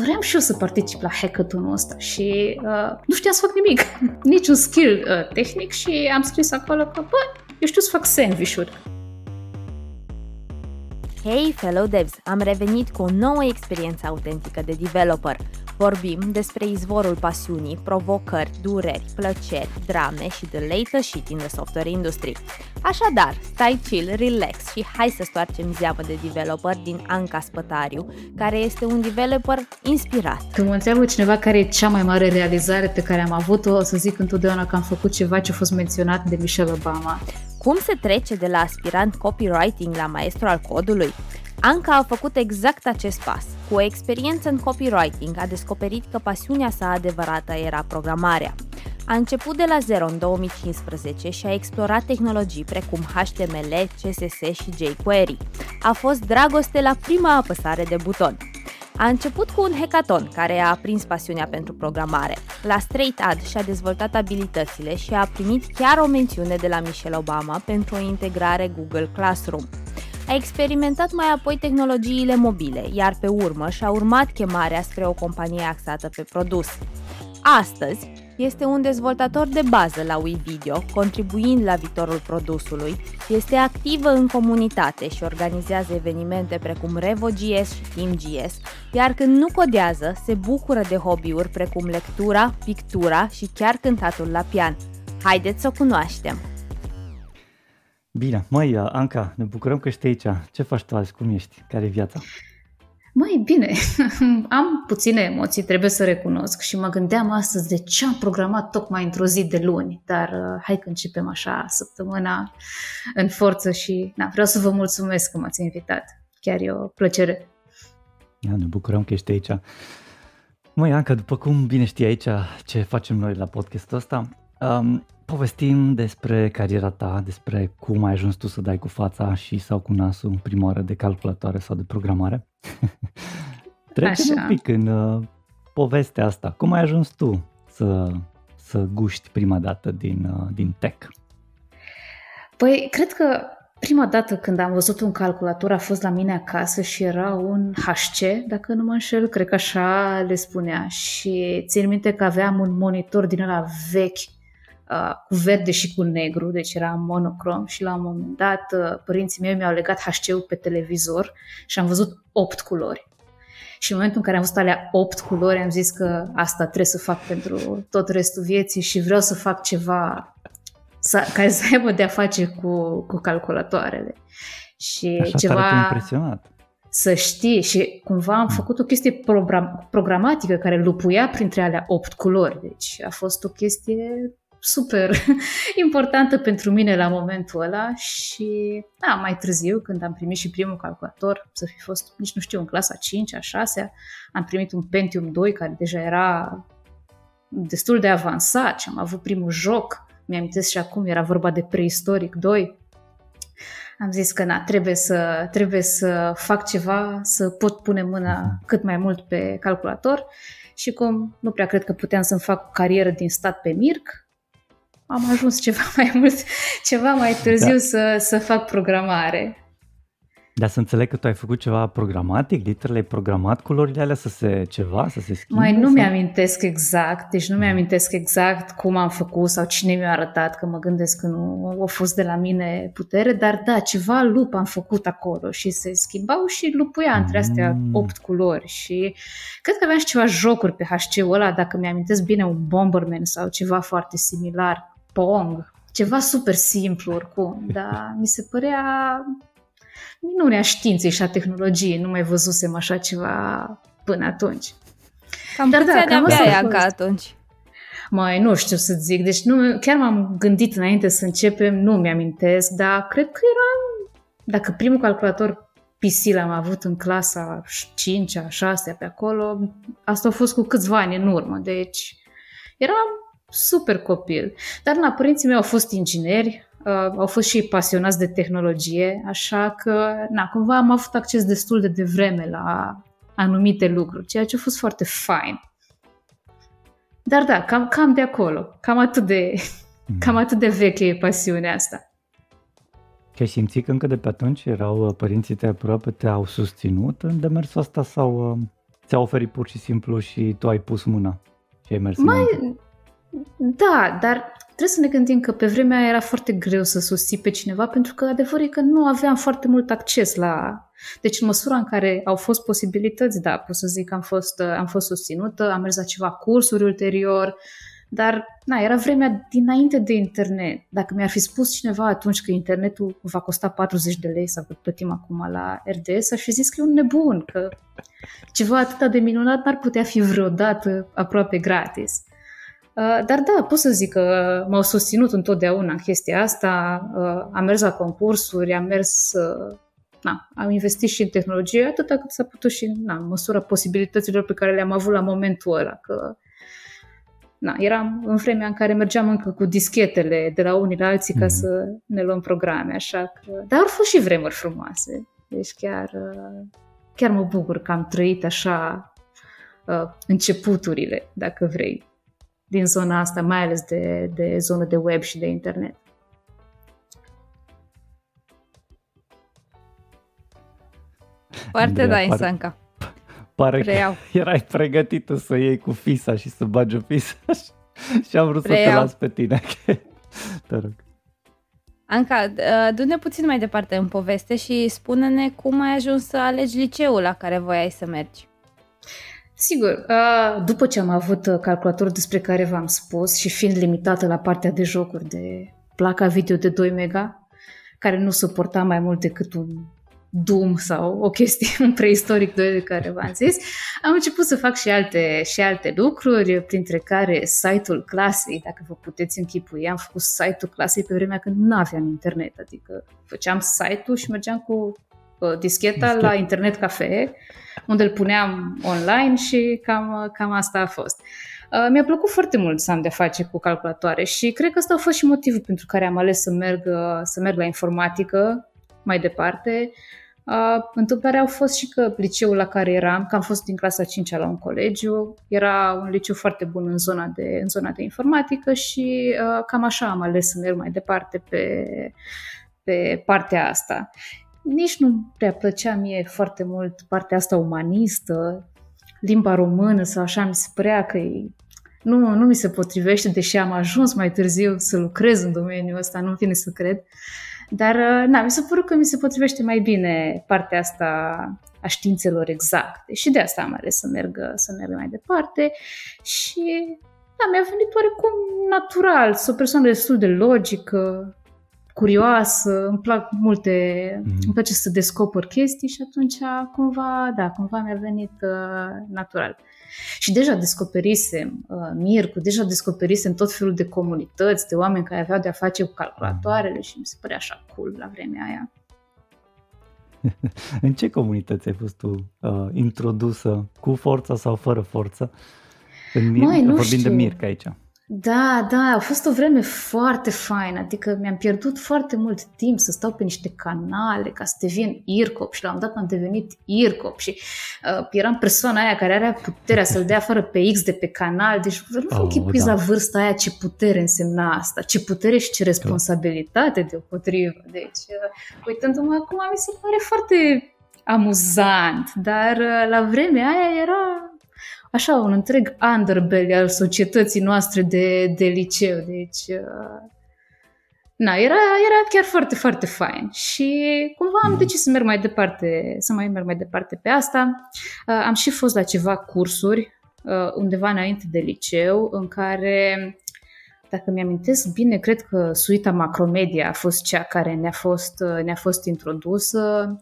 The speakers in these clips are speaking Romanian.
doream și eu să particip la hackathon-ul ăsta și uh, nu știam să fac nimic, niciun skill uh, tehnic și am scris acolo că, bă, eu știu să fac sandwich-uri. Hey, fellow devs! Am revenit cu o nouă experiență autentică de developer – Vorbim despre izvorul pasiunii, provocări, dureri, plăceri, drame și the latest shit in the software industry. Așadar, stai chill, relax și hai să stoarcem zeamă de developer din Anca Spătariu, care este un developer inspirat. Când mă întreabă cineva care e cea mai mare realizare pe care am avut-o, o să zic întotdeauna că am făcut ceva ce a fost menționat de Michelle Obama. Cum se trece de la aspirant copywriting la maestru al codului? Anca a făcut exact acest pas. Cu o experiență în copywriting, a descoperit că pasiunea sa adevărată era programarea. A început de la zero în 2015 și a explorat tehnologii precum HTML, CSS și jQuery. A fost dragoste la prima apăsare de buton. A început cu un hackathon care a aprins pasiunea pentru programare. La Straight Ad și-a dezvoltat abilitățile și a primit chiar o mențiune de la Michelle Obama pentru o integrare Google Classroom. A experimentat mai apoi tehnologiile mobile, iar pe urmă și-a urmat chemarea spre o companie axată pe produs. Astăzi, este un dezvoltator de bază la WeVideo, contribuind la viitorul produsului, este activă în comunitate și organizează evenimente precum RevoGS și TeamGS, iar când nu codează, se bucură de hobby-uri precum lectura, pictura și chiar cântatul la pian. Haideți să o cunoaștem! Bine, măi, Anca, ne bucurăm că ești aici. Ce faci tu azi? Cum ești? Care e viața? Mai bine, am puține emoții, trebuie să recunosc și mă gândeam astăzi de ce am programat tocmai într-o zi de luni, dar uh, hai că începem așa săptămâna în forță și na, vreau să vă mulțumesc că m-ați invitat. Chiar e o plăcere. Ja, ne bucurăm că ești aici. Măi, Anca, după cum bine știi aici ce facem noi la podcastul ăsta, um, povestim despre cariera ta, despre cum ai ajuns tu să dai cu fața și sau cu nasul prima oară de calculatoare sau de programare. Trecem un pic în uh, povestea asta. Cum ai ajuns tu să, să guști prima dată din, uh, din tech? Păi, cred că prima dată când am văzut un calculator a fost la mine acasă și era un HC, dacă nu mă înșel, cred că așa le spunea. Și țin minte că aveam un monitor din ăla vechi uh, cu verde și cu negru, deci era monocrom și la un moment dat uh, părinții mei mi-au legat HC-ul pe televizor și am văzut 8 culori. Și în momentul în care am văzut alea 8 culori, am zis că asta trebuie să fac pentru tot restul vieții și vreau să fac ceva să, care să aibă de-a face cu, cu calculatoarele. Și Așa ceva... Tare impresionat să știi și cumva am făcut o chestie program, programatică care lupuia printre alea opt culori. Deci a fost o chestie super importantă pentru mine la momentul ăla și da, mai târziu, când am primit și primul calculator, să fi fost, nici nu știu, în clasa 5 a 6 am primit un Pentium 2 care deja era destul de avansat și am avut primul joc, mi-am și acum, era vorba de Preistoric 2, am zis că na, trebuie să, trebuie să fac ceva, să pot pune mâna cât mai mult pe calculator și cum nu prea cred că puteam să-mi fac carieră din stat pe Mirc, am ajuns ceva mai mult, ceva mai târziu da. să, să fac programare. Dar să înțeleg că tu ai făcut ceva programatic, literele ai programat culorile alea să se ceva, să se schimbe? Mai nu sau? mi-amintesc exact, deci nu mi-amintesc exact cum am făcut sau cine mi-a arătat, că mă gândesc că nu a fost de la mine putere, dar da, ceva lup am făcut acolo și se schimbau și lupuia între astea mm. opt culori și cred că aveam și ceva jocuri pe HC-ul ăla, dacă mi-amintesc bine, un Bomberman sau ceva foarte similar Pong, ceva super simplu oricum, dar mi se părea minunea științei și a tehnologiei. Nu mai văzusem așa ceva până atunci. Cam Dar da, cam asta ca atunci. Mai nu știu să zic, deci nu, chiar m-am gândit înainte să începem, nu mi-amintesc, dar cred că era, dacă primul calculator PC l-am avut în clasa 5-a, 6 pe acolo, asta a fost cu câțiva ani în urmă, deci eram super copil. Dar, na, părinții mei au fost ingineri, uh, au fost și pasionați de tehnologie, așa că, na, cumva am avut acces destul de devreme la anumite lucruri, ceea ce a fost foarte fain. Dar da, cam, cam de acolo, cam atât de, mm. cam atât de veche e pasiunea asta. Și ai simțit că încă de pe atunci erau uh, părinții tăi aproape, te-au susținut în demersul ăsta sau uh, ți-a oferit pur și simplu și tu ai pus mâna și ai mers Mai, Da, dar trebuie să ne gândim că pe vremea aia era foarte greu să susții pe cineva pentru că adevărul e că nu aveam foarte mult acces la... Deci în măsura în care au fost posibilități, da, pot să zic că am fost, am fost susținută, am mers la ceva cursuri ulterior, dar na, era vremea dinainte de internet. Dacă mi-ar fi spus cineva atunci că internetul va costa 40 de lei sau cât plătim acum la RDS, aș fi zis că e un nebun, că ceva atât de minunat n-ar putea fi vreodată aproape gratis. Uh, dar da, pot să zic că m-au susținut întotdeauna în chestia asta, uh, am mers la concursuri, am mers, uh, na, am investit și în tehnologie atâta cât s-a putut și na, în măsura posibilităților pe care le-am avut la momentul ăla, că na, eram în vremea în care mergeam încă cu dischetele de la unii la alții ca mm. să ne luăm programe, așa că... Dar au fost și vremuri frumoase. Deci chiar, chiar mă bucur că am trăit așa începuturile, dacă vrei, din zona asta, mai ales de, de zonă de web și de internet. Foarte da, Sanca. Pare Preiau. că erai pregătită să iei cu fisa și să bagi o fisa și am vrut Preiau. să te las pe tine. te rog. Anca, du-ne puțin mai departe în poveste și spune-ne cum ai ajuns să alegi liceul la care voiai să mergi. Sigur, după ce am avut calculatorul despre care v-am spus și fiind limitată la partea de jocuri de placa video de 2 mega, care nu suporta mai mult decât un Doom sau o chestie, un preistoric 2 de care v-am zis, am început să fac și alte, și alte lucruri, printre care site-ul clasei, dacă vă puteți închipui. Am făcut site-ul clasei pe vremea când nu aveam internet, adică făceam site-ul și mergeam cu uh, discheta Dischet. la internet cafe, unde îl puneam online și cam, cam asta a fost. Uh, mi-a plăcut foarte mult să am de face cu calculatoare și cred că ăsta a fost și motivul pentru care am ales să merg, să merg la informatică mai departe. Uh, întâmplarea au fost și că liceul la care eram, că am fost din clasa 5 la un colegiu, era un liceu foarte bun în zona de, în zona de informatică și uh, cam așa am ales să merg mai departe pe, pe partea asta. Nici nu prea plăcea mie foarte mult partea asta umanistă, limba română sau așa, mi se părea că e nu, nu mi se potrivește, deși am ajuns mai târziu să lucrez în domeniul ăsta, nu vine să cred. Dar, uh, na, mi se părut că mi se potrivește mai bine partea asta a științelor exacte și de asta am ales să merg, să merg mai departe și da, mi-a venit oarecum natural, sunt o persoană destul de logică, curioasă, îmi plac multe, mm-hmm. îmi place să descoper chestii și atunci cumva, da, cumva mi-a venit uh, natural. Și deja descoperisem uh, Mircu, deja descoperisem tot felul de comunități, de oameni care aveau de-a face cu calculatoarele și mi se părea așa cool la vremea aia. în ce comunități ai fost tu uh, introdusă, cu forța sau fără forță? În Mir- Măi, nu vorbim știu. de Mirca aici. Da, da, a fost o vreme foarte faină, adică mi-am pierdut foarte mult timp să stau pe niște canale ca să devin IRCOP și la un dat am devenit IRCOP și uh, eram persoana aia care are puterea să-l dea fără pe X de pe canal, deci nu vă oh, da. la vârsta aia ce putere însemna asta, ce putere și ce responsabilitate deopotrivă. Deci, uh, uitându-mă acum, mi se pare foarte amuzant, dar uh, la vremea aia era așa un întreg underbelly al societății noastre de, de liceu. Deci, uh, na, era, era chiar foarte, foarte fain. Și cumva am decis să merg mai departe, să mai merg mai departe pe asta. Uh, am și fost la ceva cursuri uh, undeva înainte de liceu, în care dacă mi-amintesc bine, cred că suita Macromedia a fost cea care ne-a fost, ne-a fost introdusă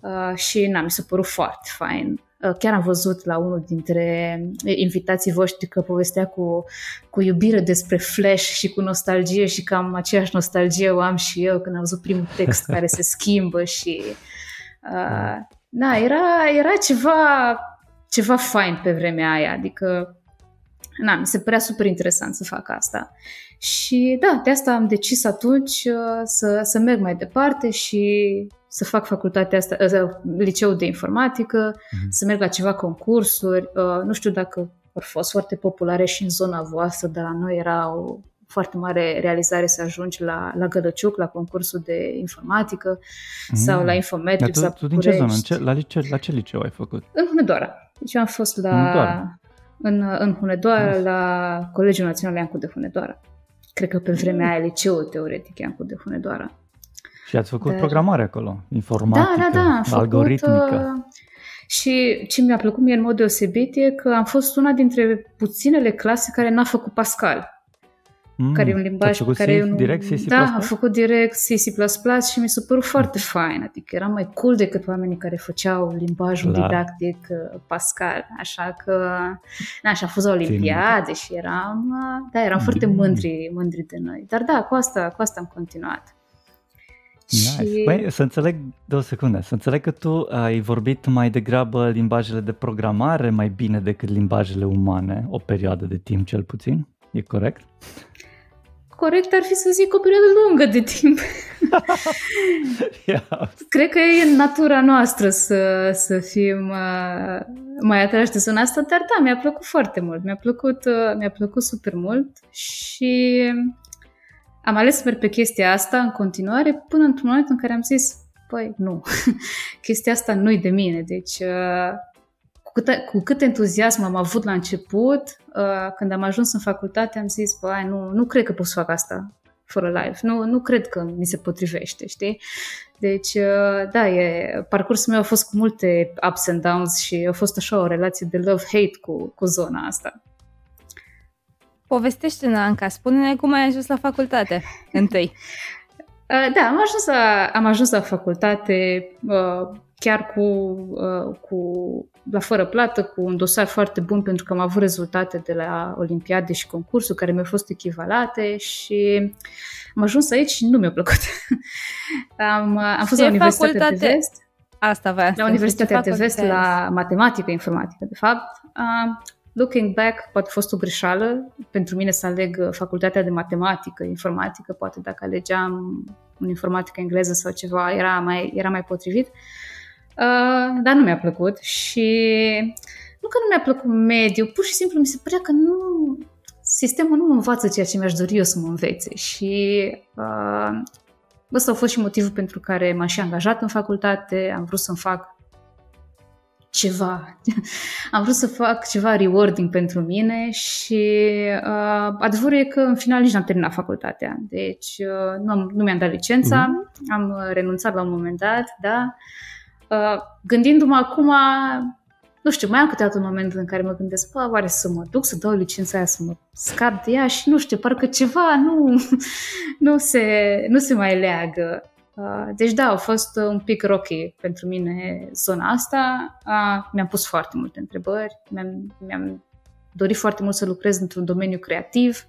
uh, și na, mi s-a părut foarte fain. Uh, chiar am văzut la unul dintre invitații voștri că povestea cu, cu iubire despre Flash și cu nostalgie și cam aceeași nostalgie o am și eu când am văzut primul text care se schimbă și uh, da, era, era ceva, ceva fain pe vremea aia, adică na, mi se părea super interesant să fac asta. Și da, de asta am decis atunci uh, să, să merg mai departe și să fac facultatea asta, uh, liceul de informatică, mm-hmm. să merg la ceva concursuri. Uh, nu știu dacă au fost foarte populare și în zona voastră, dar la noi era o foarte mare realizare să ajungi la, la Gălăciuc, la concursul de informatică mm. sau la Infometrics. tu, tu din ce zonă? În ce, la, lice, la ce liceu ai făcut? În Hunedoara. Deci eu am fost la, în, în Hunedoara, la Colegiul Național Iancu de Hunedoara. Cred că pe vremea aia liceul teoretic Iancu de Hunedoara. Și ați făcut Dar... programare acolo, informatică, da, da, da, am algoritmică. Făcut, uh, și ce mi-a plăcut mie în mod deosebit e că am fost una dintre puținele clase care n-a făcut Pascal. Mm, care e un limbaj care e un... direct C++? Da, am făcut direct C++ și mi s-a părut foarte fain, adică era mai cool decât oamenii care făceau limbajul Clar. didactic uh, Pascal, așa că na, și a fost o olimpiade și eram, uh, da, eram foarte mândri, mândri de noi. Dar da, cu asta, cu asta am continuat. Nice. Și... Băi, să înțeleg, două secunde, să înțeleg că tu ai vorbit mai degrabă limbajele de programare mai bine decât limbajele umane, o perioadă de timp cel puțin, e corect? Corect ar fi să zic o perioadă lungă de timp. yeah. Cred că e în natura noastră să, să fim uh, mai atrași de zona asta, dar da, mi-a plăcut foarte mult. Mi-a plăcut, uh, mi-a plăcut super mult și am ales să merg pe chestia asta în continuare până într-un moment în care am zis, păi nu, chestia asta nu-i de mine. Deci uh, cu cât, cu cât entuziasm am avut la început, uh, când am ajuns în facultate am zis, păi nu, nu cred că pot să fac asta fără live. Nu, nu cred că mi se potrivește, știi? Deci, uh, da, e, parcursul meu a fost cu multe ups and downs și a fost așa o relație de love-hate cu, cu zona asta. Povestește-ne, Anca, spune-ne cum ai ajuns la facultate întâi. Uh, da, am ajuns la, am ajuns la facultate uh, chiar cu, uh, cu, la fără plată, cu un dosar foarte bun pentru că am avut rezultate de la olimpiade și concursuri care mi-au fost echivalate și am ajuns aici și nu mi-a plăcut. am, am fost la Universitatea facultate? de Vest. Asta vrea La Universitatea de Vest, la matematică informatică, de fapt. Uh, Looking back, poate a fost o greșeală pentru mine să aleg uh, facultatea de matematică, informatică, poate dacă alegeam în informatică engleză sau ceva, era mai, era mai potrivit. Uh, dar nu mi-a plăcut și nu că nu mi-a plăcut mediu, pur și simplu mi se părea că nu, sistemul nu mă învață ceea ce mi-aș dori eu să mă învețe și uh, ăsta a fost și motivul pentru care m-am și angajat în facultate, am vrut să-mi fac ceva. Am vrut să fac ceva rewarding pentru mine și uh, adevărul e că în final nici n-am terminat facultatea. Deci uh, nu, am, nu mi-am dat licența, mm-hmm. am renunțat la un moment dat, da. Uh, gândindu-mă acum, nu știu, mai am câteodată un moment în care mă gândesc, bă, oare să mă duc să dau licența aia, să mă scap de ea și nu știu, parcă ceva nu, nu, se, nu se mai leagă. Uh, deci da, a fost un pic rocky pentru mine zona asta. Uh, mi-am pus foarte multe întrebări, mi-am, mi-am dorit foarte mult să lucrez într-un domeniu creativ.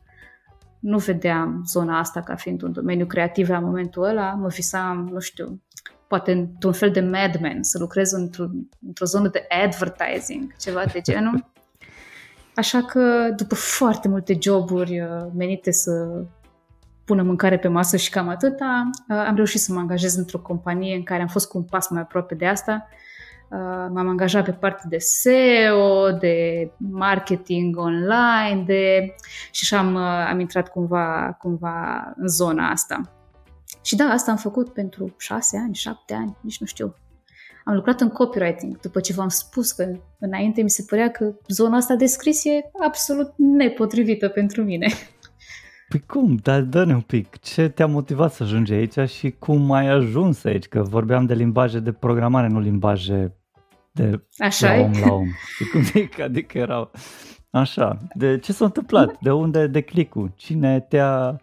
Nu vedeam zona asta ca fiind un domeniu creativ la momentul ăla. Mă visam, nu știu, poate într-un fel de madman, să lucrez într-o, într-o zonă de advertising, ceva de genul. Așa că după foarte multe joburi uh, menite să pună mâncare pe masă și cam atâta. Uh, am reușit să mă angajez într-o companie în care am fost cu un pas mai aproape de asta. Uh, m-am angajat pe partea de SEO, de marketing online, de... și așa am, uh, am intrat cumva, cumva în zona asta. Și da, asta am făcut pentru șase ani, șapte ani, nici nu știu. Am lucrat în copywriting, după ce v-am spus că înainte mi se părea că zona asta de scris e absolut nepotrivită pentru mine. Păi cum? Dar dă-ne un pic. Ce te-a motivat să ajungi aici și cum ai ajuns aici? Că vorbeam de limbaje de programare, nu limbaje de Așa la om la om. Și cum zic, adică erau... Așa. De ce s-a întâmplat? De unde de clicul? Cine te-a,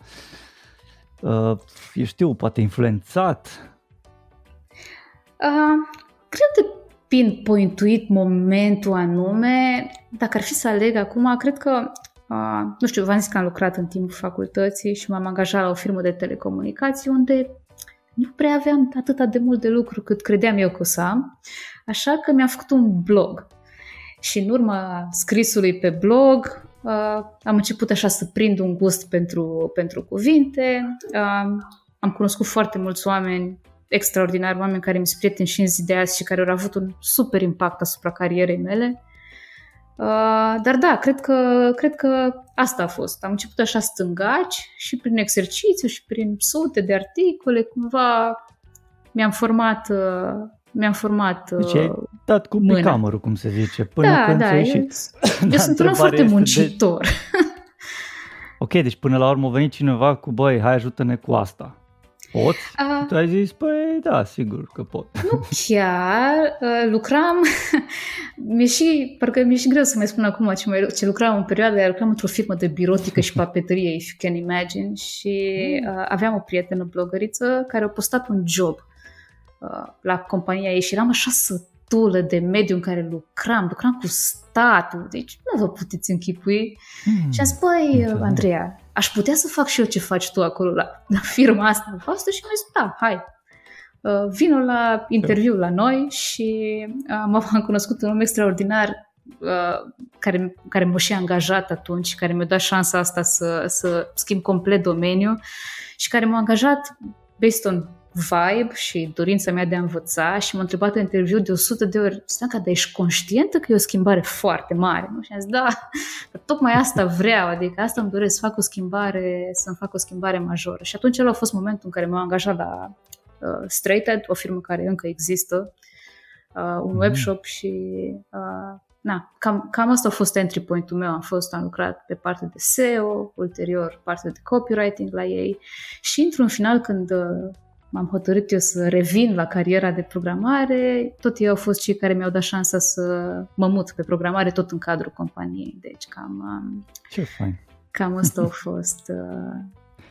uh, eu știu, poate influențat? Uh, cred că pinpointuit momentul anume, dacă ar fi să aleg acum, cred că Uh, nu știu, v-am zis că am lucrat în timpul facultății și m-am angajat la o firmă de telecomunicații unde nu prea aveam atât de mult de lucru cât credeam eu că o să am, așa că mi-am făcut un blog. Și în urma scrisului pe blog uh, am început așa să prind un gust pentru, pentru cuvinte, uh, am cunoscut foarte mulți oameni extraordinari, oameni care mi sunt prieteni și în zi de azi și care au avut un super impact asupra carierei mele Uh, dar da, cred că, cred că asta a fost. Am început așa stângaci și prin exercițiu și prin sute de articole, cumva mi-am format uh, mi-am format Deci ai dat cu mâna. picamărul, cum se zice, până da, când da, ți-a eu, ieșit. eu Dar sunt un om întrebarea foarte este de- muncitor. Ok, deci până la urmă a venit cineva cu, băi, hai ajută-ne cu asta. Poți? A, Tu ai zis, păi da, sigur că pot. Nu chiar, uh, lucram, mi-e și, parcă mi-e și greu să mai spun acum ce, mai, ce lucram în perioada aia, lucram într-o firmă de birotică și papeterie, if you can imagine, și uh, aveam o prietenă blogăriță care a postat un job uh, la compania ei și eram așa sătulă de mediul în care lucram, lucram cu statul, deci nu vă puteți închipui. Hmm. Și am zis, băi, Înțeleg. Andreea, aș putea să fac și eu ce faci tu acolo la, la firma asta voastră? Și mi-a zis, da, hai. Uh, vino la interviu la noi și uh, am, am cunoscut un om extraordinar uh, care, care m-a și angajat atunci, care mi-a dat șansa asta să, să schimb complet domeniu și care m-a angajat based on vibe și dorința mea de a învăța și m-a întrebat în interviu de 100 de ori, Stanca, dar ești conștientă că e o schimbare foarte mare? Nu? Și am zis, da, dar tocmai asta vreau, adică asta îmi doresc, să fac o schimbare, să-mi fac o schimbare majoră. Și atunci ăla a fost momentul în care m-am angajat la uh, Straight Ed, o firmă care încă există, uh, un Mhm. webshop și uh, na, cam, cam asta a fost entry point-ul meu. Am fost, am lucrat pe partea de SEO, ulterior partea de copywriting la ei și într-un final când uh, m-am hotărât eu să revin la cariera de programare, tot ei au fost cei care mi-au dat șansa să mă mut pe programare tot în cadrul companiei. Deci cam, um, Ce fain. cam asta a fost. Uh,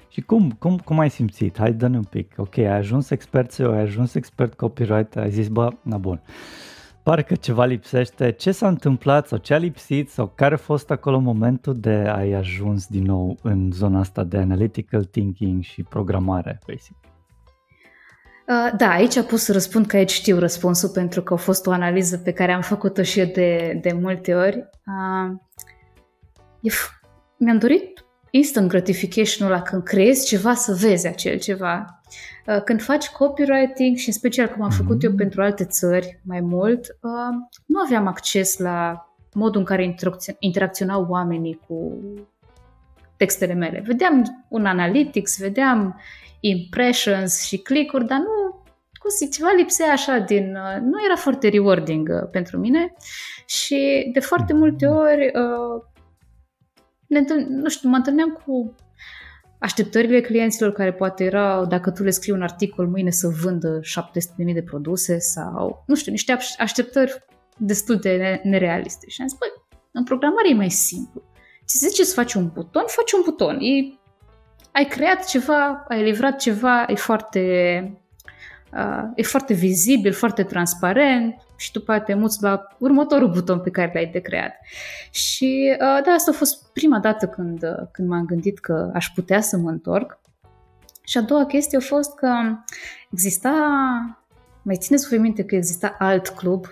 Și cum, cum, cum ai simțit? Hai, dă un pic. Ok, ai ajuns expert SEO, ai ajuns expert copyright, ai zis, bă, na bun. Pare că ceva lipsește. Ce s-a întâmplat sau ce a lipsit sau care a fost acolo momentul de ai ajuns din nou în zona asta de analytical thinking și programare, basic? Uh, Da, aici pot să răspund că aici știu răspunsul pentru că a fost o analiză pe care am făcut-o și eu de, de multe ori. Uh, e f- mi-am dorit instant gratification-ul ăla când creezi ceva să vezi acel ceva. Uh, Când faci copywriting și în special cum am făcut eu Mhm. pentru alte țări mai mult, uh, nu aveam acces la modul în care interacțio- interacționau oamenii cu textele mele. Vedeam un analytics, vedeam impressions și click-uri, dar nu, cum să zic, ceva lipsea așa din... uh, Nu era foarte rewarding uh, pentru mine și de foarte multe ori uh, ne întâln- nu știu, mă întâlneam cu așteptările clienților care poate erau dacă tu le scrii un articol mâine să vândă 700.000 de produse sau, nu știu, niște aș- așteptări destul de ne- nerealiste. Și am zis, băi, în programare e mai simplu. Ți se zice să faci un buton, faci un buton. E, ai creat ceva, ai livrat ceva, e foarte, uh, e foarte vizibil, foarte transparent și după aceea te muți la următorul buton pe care l-ai de creat. Și uh, da, asta a fost prima dată când, uh, când m-am gândit că aș putea să mă întorc. Și a doua chestie a fost că exista, mai țineți voi minte că exista alt club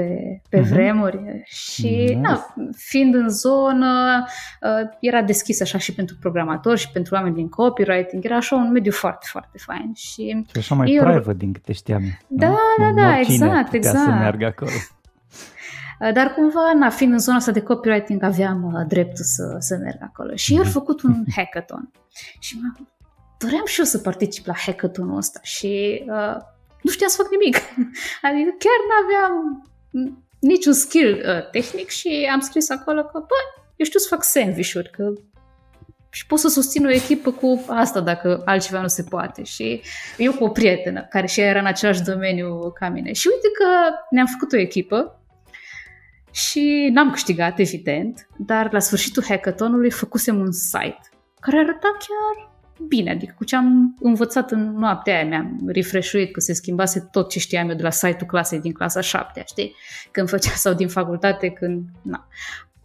pe, pe Mhm. vremuri și, Nice. na, fiind în zonă, uh, era deschis așa și pentru programatori și pentru oameni din copywriting, era așa un mediu foarte, foarte fain și Și așa mai Eu- private din câte știam. eu, Da, nu? da, Nu da, oricine exact, putea să exact. meargă acolo. Uh, Dar cumva, na, fiind în zona asta de copywriting, aveam uh, dreptul să, să merg acolo. Și eu am făcut un hackathon. Și mă, doream și eu să particip la hackathonul ăsta și uh, nu știam să fac nimic. Adică chiar nu aveam niciun skill uh, tehnic și am scris acolo că, bă, eu știu să fac sandwich-uri, că și pot să susțin o echipă cu asta dacă altceva nu se poate. Și eu cu o prietenă care și ea era în același domeniu ca mine. Și uite că ne-am făcut o echipă și n-am câștigat, evident, dar la sfârșitul hackathonului făcusem un site care arăta chiar bine, adică cu ce am învățat în noaptea aia, mi-am refreshuit că se schimbase tot ce știam eu de la site-ul clasei din clasa 7 știi? Când făcea sau din facultate, când na,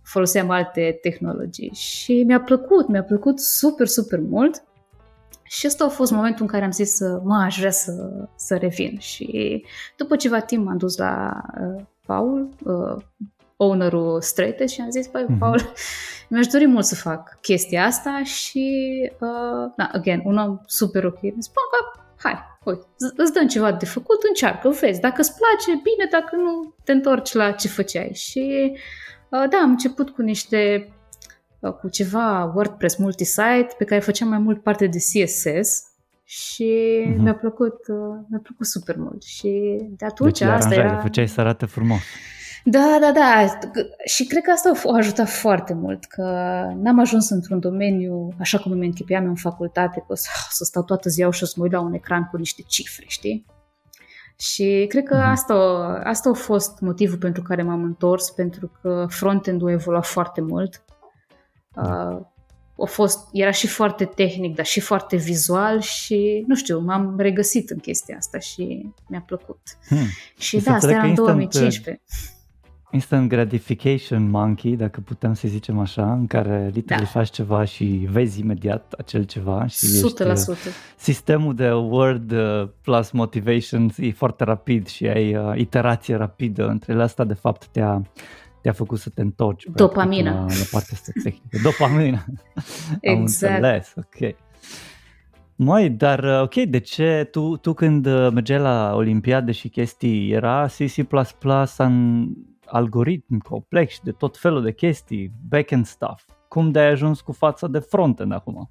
foloseam alte tehnologii. Și mi-a plăcut, mi-a plăcut super, super mult. Și ăsta a fost momentul în care am zis să mă, aș vrea să, să revin. Și după ceva timp m-am dus la uh, Paul, uh, ownerul Straight Edge, și am zis, băi, Mhm. Paul, mi-aș dori mult să fac chestia asta și, uh, na, again, un om super ok. Mi spun, bă, hai, uite, î- îți dăm ceva de făcut, încearcă, vezi, dacă îți place, bine, dacă nu, te întorci la ce făceai. Și, uh, da, am început cu niște, uh, cu ceva WordPress multisite pe care făceam mai mult parte de CSS și uh-huh. mi-a plăcut, uh, mi-a plăcut super mult și de atunci deci asta era... făceai să arate frumos. Da, da, da. Și cred că asta a ajutat foarte mult, că n-am ajuns într-un domeniu așa cum îmi închipiam în facultate, că o să, să stau toată ziua și o să mă uit la un ecran cu niște cifre, știi? Și cred că mhm. asta, asta a fost motivul pentru care m-am întors, pentru că frontend-ul a evoluat foarte mult. Uh, a fost, era și foarte tehnic, dar și foarte vizual și, nu știu, m-am regăsit în chestia asta și mi-a plăcut. Hmm. Și da, asta era în 2015 instant gratification monkey, dacă putem să zicem așa, în care literally da. faci ceva și vezi imediat acel ceva și 100%. Ești, sistemul de word uh, plus motivation e foarte rapid și ai uh, iterație rapidă între asta de fapt te-a te-a făcut să te întorci Dopamina. La, la partea asta tehnică. Dopamina. exact. Am înțeles, ok. Mai, dar uh, ok, de ce tu, tu când mergeai la Olimpiade și chestii, era C++ în algoritmi complex de tot felul de chestii, back-end stuff. Cum de-ai ajuns cu fața de front-end acum?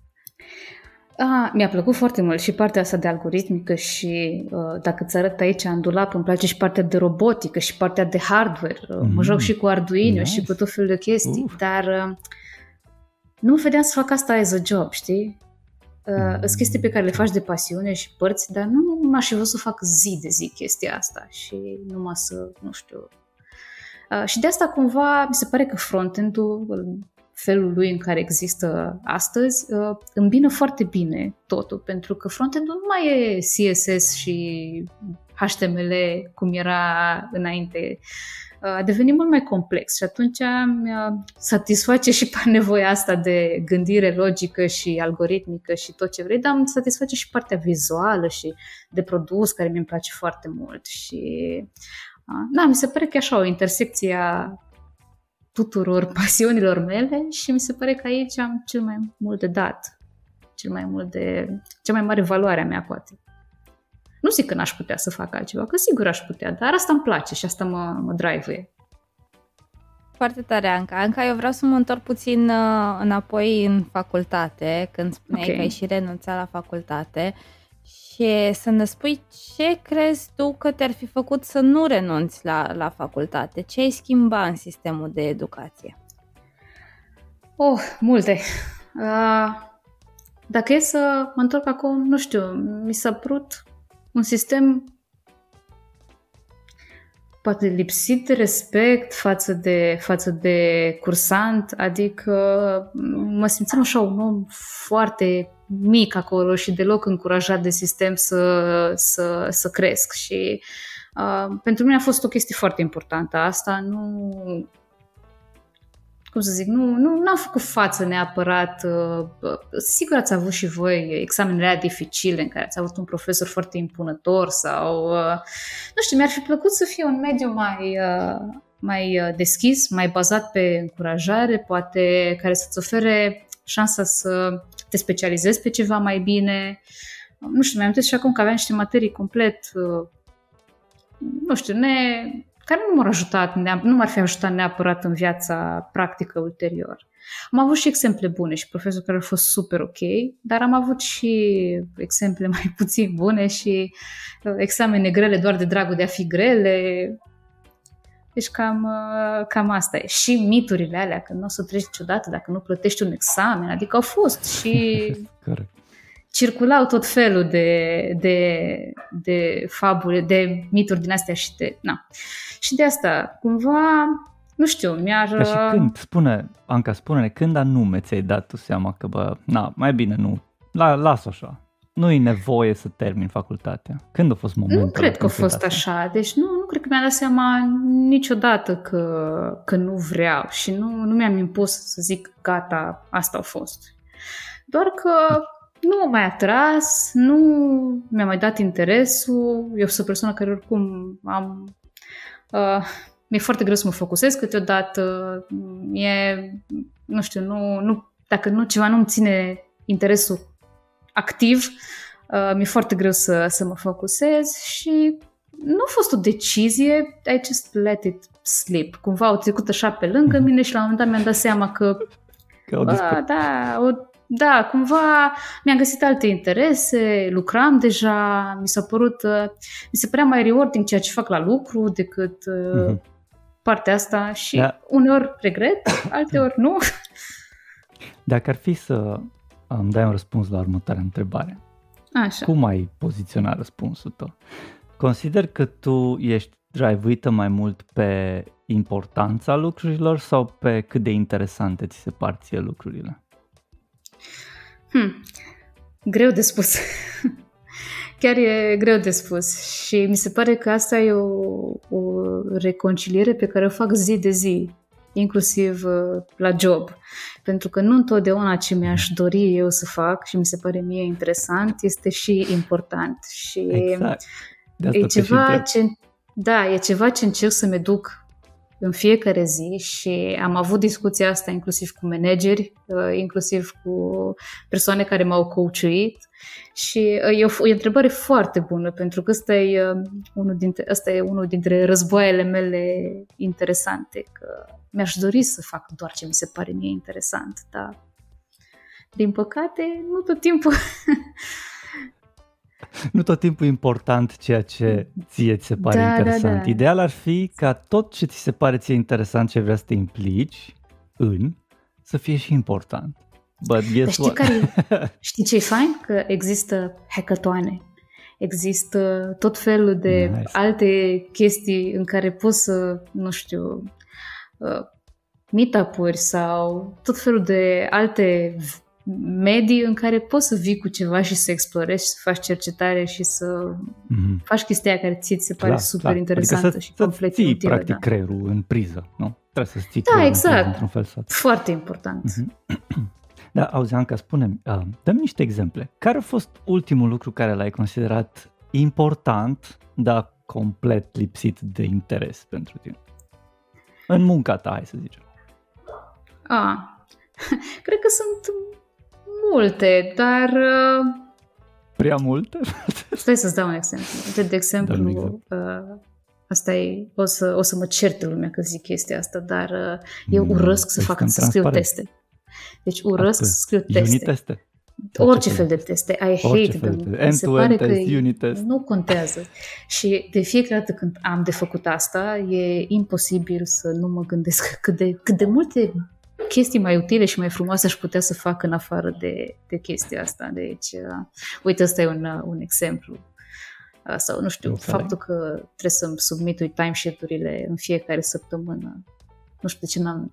Ah, mi-a plăcut foarte mult și partea asta de algoritmică și uh, dacă ți arăt aici în dulap, îmi place și partea de robotică și partea de hardware. Uh, mm, mă joc și cu Arduino nice. și cu tot felul de chestii, Uf. dar uh, nu vedeam să fac asta as a job, știi? Uh, mm. Sunt chestii pe care le faci de pasiune și părți, dar nu m-aș fi vrut să fac zi de zi chestia asta și numai să, nu știu, Uh, și de asta cumva mi se pare că frontend-ul, felul lui în care există astăzi, uh, îmbină foarte bine totul, pentru că frontend-ul nu mai e CSS și HTML cum era înainte. Uh, a devenit mult mai complex și atunci mi satisface și pe nevoia asta de gândire logică și algoritmică și tot ce vrei, dar îmi satisface și partea vizuală și de produs care mi-mi place foarte mult și da, mi se pare că e așa o intersecție a tuturor pasiunilor mele și mi se pare că aici am cel mai mult de dat, cel mai mult de, cea mai mare valoare a mea, poate. Nu zic că n-aș putea să fac altceva, că sigur aș putea, dar asta îmi place și asta mă, mă drive Foarte tare, Anca. Anca, eu vreau să mă întorc puțin uh, înapoi în facultate, când spuneai okay. că ai și renunțat la facultate. Uh, și să ne spui ce crezi tu că te-ar fi făcut să nu renunți la, la facultate? Ce ai schimba în sistemul de educație? Oh, multe. Uh, dacă e să mă întorc acum, nu știu, mi s-a părut un sistem poate lipsit de respect față de, față de cursant, adică mă simțeam așa un om foarte mic acolo și deloc încurajat de sistem să, să, să cresc și uh, pentru mine a fost o chestie foarte importantă asta, nu cum să zic, nu, nu am făcut față neapărat. Uh, sigur ați avut și voi examenele dificile în care ați avut un profesor foarte impunător sau, uh, nu știu, mi-ar fi plăcut să fie un mediu mai, uh, mai deschis, mai bazat pe încurajare, poate care să-ți ofere șansa să te specializezi pe ceva mai bine. Nu știu, mi-am și acum că aveam niște materii complet, nu știu, ne, care nu m-au ajutat, nu m-ar fi ajutat neapărat în viața practică ulterior. Am avut și exemple bune și profesori care au fost super ok, dar am avut și exemple mai puțin bune și uh, examene grele doar de dragul de a fi grele. Deci cam, uh, cam asta e. Și miturile alea, că nu o să treci niciodată dacă nu plătești un examen, adică au fost și circulau tot felul de, de, de fabule, de mituri din astea și de... Na. Și de asta, cumva, nu știu, mi-ar... Dar și când, spune, Anca, spune-ne, când anume ți-ai dat tu seama că, bă, na, mai bine nu, la, las așa, nu e nevoie să termin facultatea. Când a fost momentul? Nu cred că a fost așa. Deci nu, nu cred că mi-a dat seama niciodată că, că nu vreau și nu, nu mi-am impus să zic gata, asta a fost. Doar că nu m-a mai atras, nu mi-a mai dat interesul. Eu sunt o persoană care oricum am... Uh, mi-e foarte greu să mă focusez câteodată. E, nu știu, nu, nu, dacă nu ceva nu-mi ține interesul activ, uh, mi-e foarte greu să, să mă focusez și nu a fost o decizie, I just let it slip. Cumva au trecut așa pe lângă mhm. mine și la un moment dat mi-am dat seama că, că bă, da, o, da, cumva mi-am găsit alte interese, lucram deja, mi s-a părut, uh, mi se părea mai rewarding ceea ce fac la lucru decât uh-huh. partea asta și da. uneori regret, alteori nu. Dacă ar fi să îmi dai un răspuns la următoarea întrebare, Așa. cum ai poziționa răspunsul tău? Consider că tu ești drive mai mult pe importanța lucrurilor sau pe cât de interesante ți se par ție lucrurile? Hmm. Greu de spus. Chiar e greu de spus și mi se pare că asta e o, o reconciliere pe care o fac zi de zi, inclusiv uh, la job. Pentru că nu întotdeauna ce mi-aș dori eu să fac și mi se pare mie interesant este și important. Și exact. e ceva ce, da, e ceva ce încerc să-mi duc în fiecare zi și am avut discuția asta inclusiv cu manageri, uh, inclusiv cu persoane care m-au coachuit și uh, e o, e o întrebare foarte bună pentru că ăsta e, uh, unul dintre, ăsta e unul dintre războaiele mele interesante, că mi-aș dori să fac doar ce mi se pare mie interesant, dar din păcate nu tot timpul nu tot timpul important ceea ce ție ți se pare da, interesant. Da, da. Ideal ar fi ca tot ce ți se pare ție interesant ce vrea să te implici în, să fie și important. But guess Dar știi, care, știi ce e fain? Că există hackatoane. Există tot felul de nice. alte chestii în care poți să, nu știu, uh, meetup-uri sau tot felul de alte medii în care poți să vii cu ceva și să explorezi și să faci cercetare și să mm-hmm. faci chestia care ție ți se pare clar, super clar. interesantă adică să, și complet ții inutilă, practic da. creierul în priză, nu? Trebuie să ții da, exact. într-un fel. Sau... Foarte important. Mm-hmm. Da, auzi, Anca, spune uh, dăm niște exemple. Care a fost ultimul lucru care l-ai considerat important, dar complet lipsit de interes pentru tine? În munca ta, hai să zicem. Ah, cred că sunt multe, dar... Uh, Prea multe? Stai să-ți dau un exemplu. De, de exemplu, exemplu. Uh, asta e, o să, o să mă certe lumea că zic chestia asta, dar uh, eu mm, urăsc să fac, să scriu teste. Deci urăsc să scriu teste. teste. Orice fel de teste. I hate them. End se pare că unit test. nu contează. Și de fiecare dată când am de făcut asta, e imposibil să nu mă gândesc cât de, cât de multe chestii mai utile și mai frumoase aș putea să fac în afară de, de chestia asta. Deci, uh, uite, ăsta e un, uh, un exemplu. Uh, sau, nu știu, Înțeleg. faptul că trebuie să-mi submitui timesheet-urile în fiecare săptămână. Nu știu de ce n-am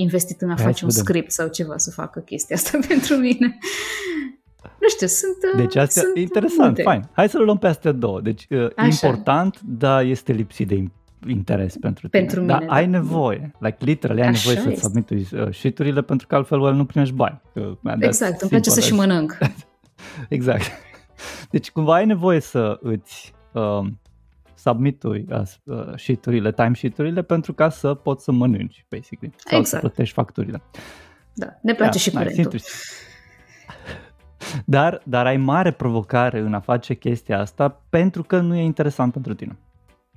investit în a Hai face un script sau ceva să facă chestia asta pentru mine. Nu știu, sunt uh, Deci asta e interesant, multe. fain. Hai să le luăm pe astea două. Deci uh, important, dar este lipsit de interes pentru tine. Pentru mine, Dar da. ai nevoie, like literally, ai Așa nevoie să-ți submitui uh, sheet pentru că altfel well, nu primești bani. Exact, îmi place să și mănânc. exact. Deci cumva ai nevoie să îți uh, submitui uh, sheet-urile, time sheet pentru ca să poți să mănânci, basically. Sau exact. să plătești facturile. Da, ne place da, și curentul. Dar, dar ai mare provocare în a face chestia asta pentru că nu e interesant pentru tine.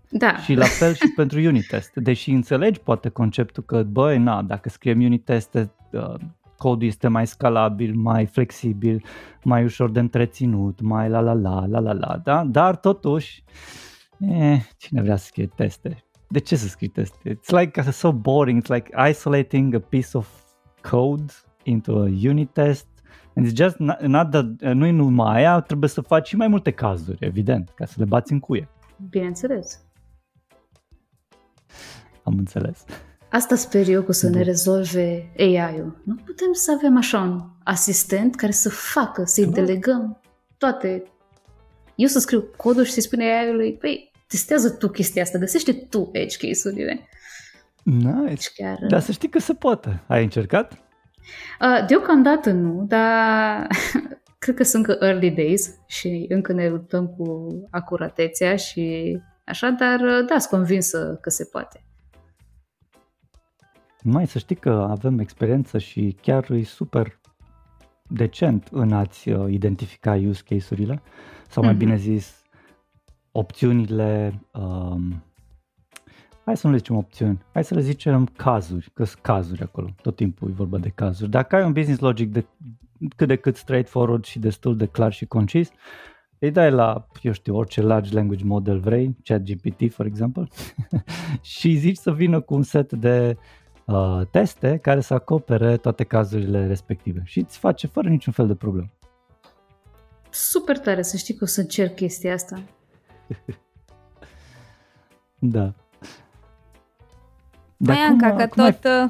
Da. Și la fel și pentru unit test. Deși înțelegi poate conceptul că, băi, na, dacă scriem unit teste, uh, codul este mai scalabil, mai flexibil, mai ușor de întreținut, mai la la la la la la, da? Dar totuși, eh, cine vrea să scrie teste? De ce să scrii teste? It's like uh, so boring, it's like isolating a piece of code into a unit test and it's just not, not that, uh, nu-i numai aia, trebuie să faci și mai multe cazuri, evident, ca să le bați în cuie. Bineînțeles. Am înțeles. Asta sper eu că să ne rezolve AI-ul. Nu putem să avem așa un asistent care să facă, să-i delegăm toate. Eu să scriu codul și să-i spune AI-ului, păi, testează tu chestia asta, găsește tu edge case-urile. Nice. Chiar... Dar să știi că se poate. Ai încercat? Uh, deocamdată nu, dar cred că sunt încă early days și încă ne luptăm cu acuratețea și așa, dar da, sunt convinsă că se poate. Mai să știi că avem experiență și chiar e super decent în a-ți uh, identifica use case-urile sau mai mm-hmm. bine zis opțiunile um, hai să nu le zicem opțiuni, hai să le zicem cazuri, că sunt cazuri acolo, tot timpul e vorba de cazuri. Dacă ai un business logic de cât de cât straightforward și destul de clar și concis, îi dai la, eu știu, orice large language model vrei, ChatGPT, for example, și zici să vină cu un set de uh, teste care să acopere toate cazurile respective și îți face fără niciun fel de problemă. Super tare să știi că o să încerc chestia asta. da. Mai Anca, că tot... Ai... Uh,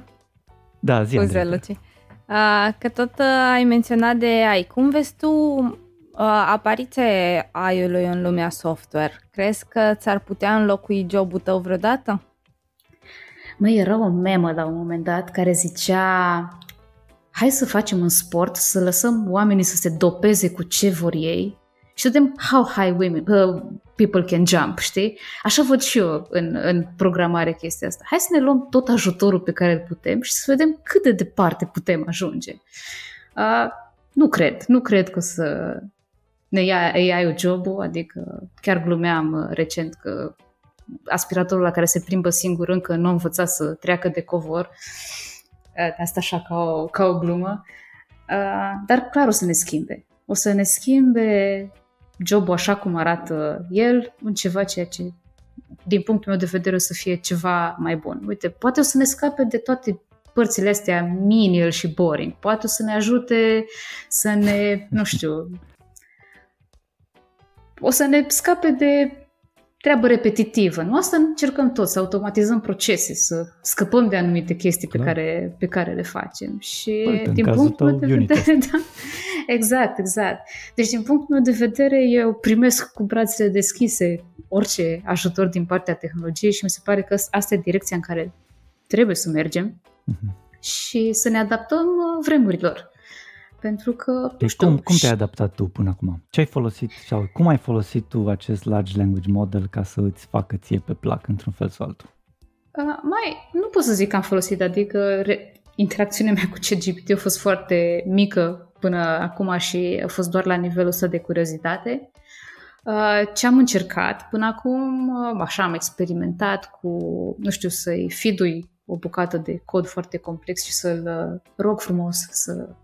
da, zi Scuze, Luci. Uh, că tot uh, ai menționat de AI. Cum vezi tu uh, apariția AI-ului în lumea software? Crezi că ți-ar putea înlocui jobul tău vreodată? Măi, era o memă la un moment dat care zicea hai să facem un sport, să lăsăm oamenii să se dopeze cu ce vor ei și să vedem how high women, uh, people can jump, știi? Așa văd și eu în, în programare chestia asta. Hai să ne luăm tot ajutorul pe care îl putem și să vedem cât de departe putem ajunge. Uh, nu cred, nu cred că o să ne ia AI-ul job adică chiar glumeam uh, recent că aspiratorul la care se plimbă singur încă nu a învățat să treacă de covor. Uh, asta așa ca o, ca o glumă. Uh, dar clar o să ne schimbe. O să ne schimbe jobul așa cum arată el în ceva ceea ce din punctul meu de vedere o să fie ceva mai bun. Uite, poate o să ne scape de toate părțile astea menial și boring. Poate o să ne ajute să ne, nu știu, o să ne scape de treabă repetitivă. Nu asta încercăm tot, să automatizăm procese, să scăpăm de anumite chestii pe, care, pe care le facem. Și Uite, din punctul meu de vedere, da, exact, exact. Deci din punctul meu de vedere, eu primesc cu brațele deschise orice ajutor din partea tehnologiei și mi se pare că asta e direcția în care trebuie să mergem uh-huh. și să ne adaptăm uh, vremurilor. Pentru că, deci știu, cum, cum te-ai adaptat tu până acum? Ce ai folosit sau cum ai folosit tu acest large language model ca să îți facă ție pe plac într-un fel sau altul? Uh, mai, nu pot să zic că am folosit, adică re, interacțiunea mea cu ChatGPT a fost foarte mică până acum și a fost doar la nivelul ăsta de curiozitate. Uh, ce am încercat până acum, uh, așa am experimentat cu, nu știu, să-i fidui o bucată de cod foarte complex și să-l uh, rog frumos să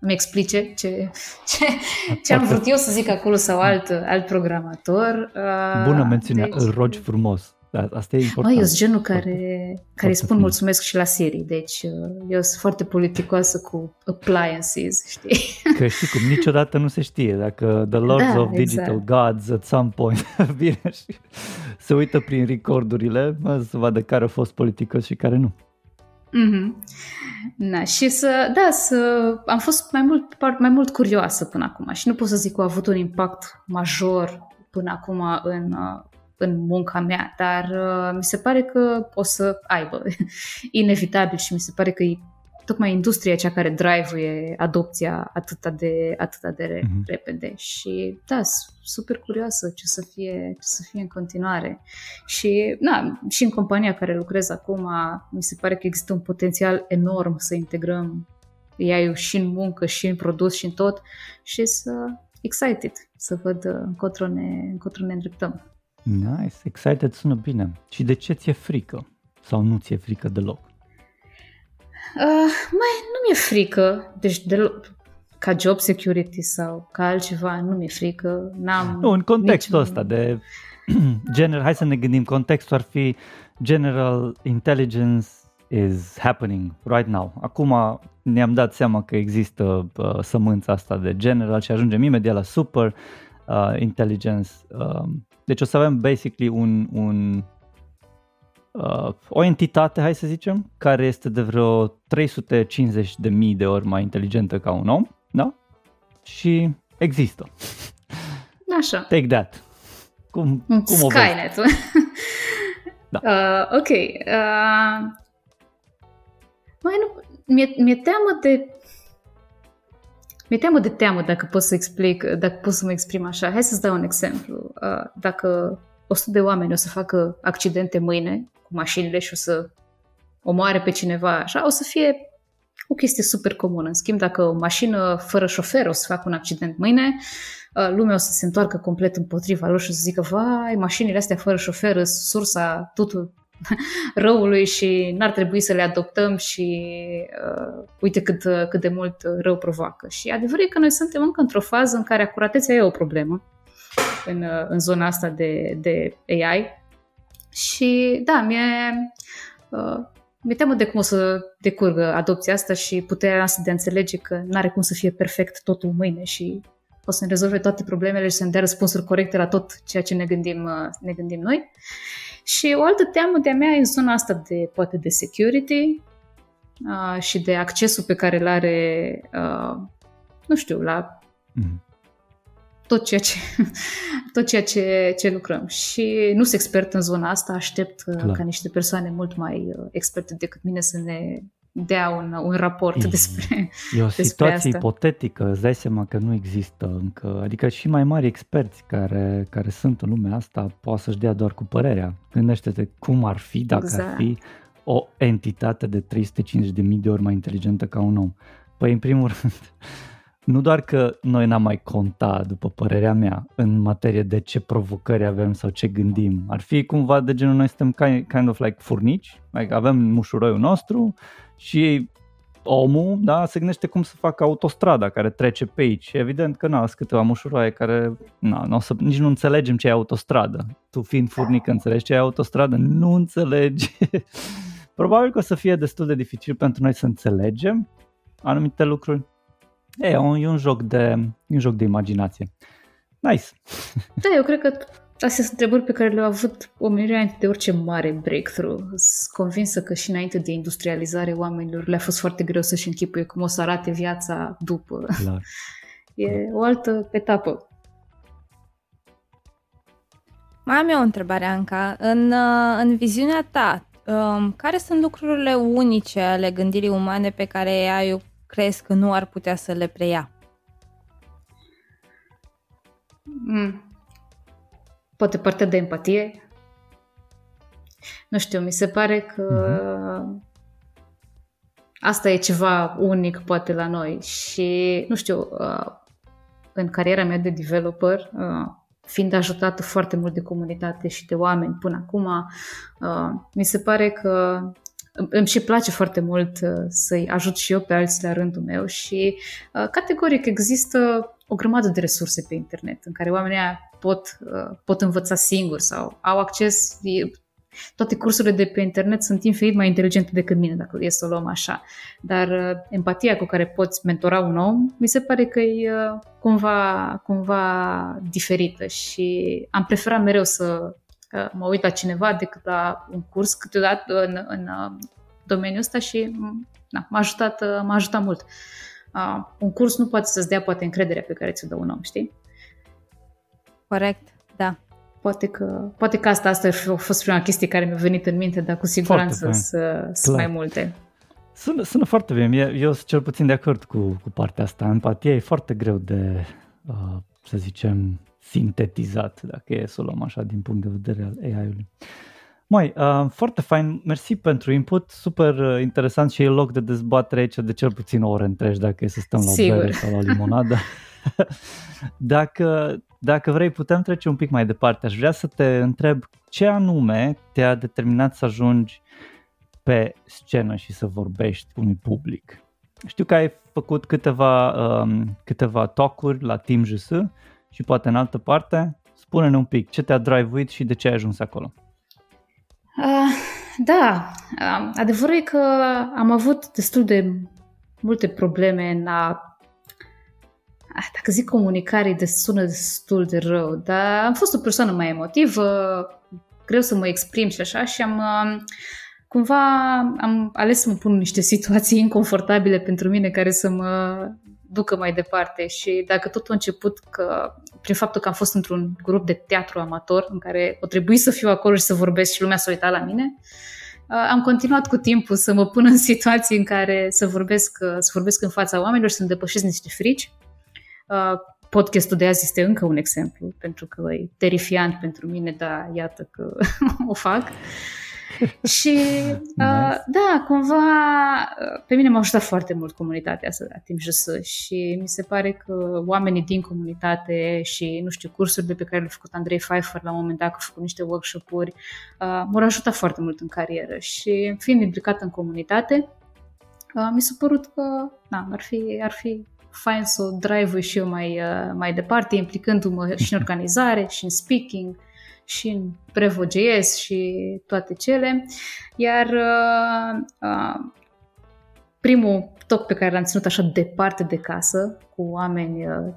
îmi explice ce, ce, ce am vrut eu să zic acolo sau alt, alt programator. Bună mențiune, deci, îl rogi frumos. Da, asta e important. Mă, eu sunt genul care, care îi spun frumos. mulțumesc și la Siri, deci uh, eu sunt foarte politicoasă cu appliances, știi? Că știi cum, niciodată nu se știe dacă the lords da, of digital exact. gods at some point vine și se uită prin recordurile mă, să vadă care a fost politicos și care nu. Mm-hmm. Na, și să, da, să, am fost mai mult, mai mult curioasă până acum și nu pot să zic că a avut un impact major până acum în, în munca mea, dar uh, mi se pare că o să aibă inevitabil și mi se pare că e tocmai industria cea care drive adopția atât de, atât de mm-hmm. repede și da, super curioasă ce să fie, ce să fie în continuare. Și, na, și în compania care lucrez acum, mi se pare că există un potențial enorm să integrăm ai și în muncă, și în produs, și în tot și să excited să văd încotro ne, încotro ne îndreptăm. Nice, excited sună bine. Și de ce ți-e frică? Sau nu ți-e frică deloc? Uh, mai nu mi-e frică, deci de, ca job security sau ca altceva, nu mi-e frică. N-am nu, în contextul niciun... ăsta de general, hai să ne gândim, contextul ar fi general intelligence is happening right now. Acum ne-am dat seama că există uh, sămânța asta de general și ajungem imediat la super uh, intelligence. Uh, deci o să avem basically un, un uh, o entitate, hai să zicem, care este de vreo 350 de mii de ori mai inteligentă ca un om, da? Și există. Așa. Take that. Cum, cum Skynet. o vezi? da. Uh, ok. Uh, mai nu, mi-e, mi-e teamă de mi-e teamă de teamă dacă pot să explic, dacă pot să mă exprim așa. Hai să-ți dau un exemplu. Uh, dacă 100 de oameni o să facă accidente mâine cu mașinile și o să omoare pe cineva, așa, o să fie o chestie super comună. În schimb, dacă o mașină fără șofer o să facă un accident mâine, uh, lumea o să se întoarcă complet împotriva lor și o să zică, vai, mașinile astea fără șofer sunt sursa tuturor, răului și n-ar trebui să le adoptăm și uh, uite cât, cât de mult rău provoacă. Și adevărul e că noi suntem încă într-o fază în care acuratețea e o problemă în, în zona asta de, de AI. Și da, mi-e, uh, mi-e teamă de cum o să decurgă adopția asta și puterea asta de a înțelege că nu are cum să fie perfect totul mâine și o să ne rezolve toate problemele și să ne dea răspunsuri corecte la tot ceea ce ne gândim, uh, ne gândim noi. Și o altă teamă de-a mea e în zona asta de, poate, de security uh, și de accesul pe care îl are, uh, nu știu, la mm. Tot ceea, ce, tot ceea ce, ce lucrăm. Și nu sunt expert în zona asta, aștept uh, Clar. ca niște persoane mult mai uh, experte decât mine să ne dea un, un raport e, despre E o despre situație asta. ipotetică, îți dai seama că nu există încă, adică și mai mari experți care, care sunt în lumea asta poate să-și dea doar cu părerea. Gândește-te cum ar fi dacă exact. ar fi o entitate de 350.000 de ori mai inteligentă ca un om. Păi, în primul rând, nu doar că noi n-am mai conta, după părerea mea, în materie de ce provocări avem sau ce gândim. Ar fi cumva de genul noi suntem kind, kind of like furnici, like avem mușuroiul nostru și omul da, se gândește cum să facă autostrada care trece pe aici. Evident că nu, sunt câteva mușuroaie care na, n-o să, nici nu înțelegem ce e autostradă. Tu fiind furnic înțelegi ce e autostradă? Nu înțelegi. Probabil că o să fie destul de dificil pentru noi să înțelegem anumite lucruri E, un, e un joc de, un joc de imaginație. Nice! Da, eu cred că astea sunt întrebări pe care le-au avut omenirea înainte de orice mare breakthrough. Sunt convinsă că și înainte de industrializare oamenilor le-a fost foarte greu să-și închipuie cum o să arate viața după. Clar. E o altă etapă. Mai am eu o întrebare, Anca. În, uh, în viziunea ta, um, care sunt lucrurile unice ale gândirii umane pe care ai crezi că nu ar putea să le preia? Mm. Poate partea de empatie? Nu știu, mi se pare că mm-hmm. asta e ceva unic poate la noi și, nu știu, uh, în cariera mea de developer, uh, fiind ajutată foarte mult de comunitate și de oameni până acum, uh, mi se pare că îmi și place foarte mult uh, să-i ajut și eu pe alții la rândul meu și uh, categoric există o grămadă de resurse pe internet în care oamenii pot, uh, pot învăța singuri sau au acces toate cursurile de pe internet sunt infinit mai inteligente decât mine, dacă e să o luăm așa. Dar empatia cu care poți mentora un om, mi se pare că e cumva, cumva diferită și am preferat mereu să mă uit la cineva decât la un curs câteodată în, în uh, domeniul ăsta și na, m-a, ajutat, uh, m-a ajutat mult. Uh, un curs nu poate să-ți dea poate încrederea pe care ți-o dă un om, știi? Corect, da. Poate că, poate că asta, asta a fost prima chestie care mi-a venit în minte, dar cu siguranță sunt mai multe. Sună, sună foarte bine. Eu sunt cel puțin de acord cu, cu partea asta. Empatia e foarte greu de, uh, să zicem, sintetizat, dacă e să o luăm așa din punct de vedere al AI-ului. Mai, uh, foarte fain, mersi pentru input, super uh, interesant și e loc de dezbatere aici de cel puțin o ore întregi dacă e să stăm la o bere sau la limonadă. dacă, dacă vrei putem trece un pic mai departe. Aș vrea să te întreb ce anume te-a determinat să ajungi pe scenă și să vorbești unui public. Știu că ai făcut câteva, um, câteva talk-uri la Team JS și poate în altă parte. Spune-ne un pic ce te-a drive și de ce ai ajuns acolo. Uh, da, uh, adevărul e că am avut destul de multe probleme în a ah, dacă zic comunicare, de sună destul de rău, dar am fost o persoană mai emotivă, greu să mă exprim și așa și am uh, cumva am ales să mă pun în niște situații inconfortabile pentru mine care să mă ducă mai departe și dacă tot a început că, prin faptul că am fost într-un grup de teatru amator în care o trebuie să fiu acolo și să vorbesc și lumea să uita la mine, uh, am continuat cu timpul să mă pun în situații în care să vorbesc, uh, să vorbesc în fața oamenilor, să-mi depășesc niște frici. Uh, podcastul de azi este încă un exemplu, pentru că e terifiant pentru mine, dar iată că o fac. Și uh, da, cumva pe mine m-a ajutat foarte mult comunitatea asta la timp jos și mi se pare că oamenii din comunitate și, nu știu, cursurile pe care le-a făcut Andrei Pfeiffer la un moment dat, că a făcut niște workshop-uri, uh, m-au ajutat foarte mult în carieră. Și fiind implicat în comunitate, uh, mi s-a părut că na, ar, fi, ar fi fain să o drive și eu mai, uh, mai departe, implicându-mă și în organizare, și în speaking, și în Prevo.js și toate cele. Iar uh, uh, primul top pe care l-am ținut așa departe de casă, cu oameni, uh,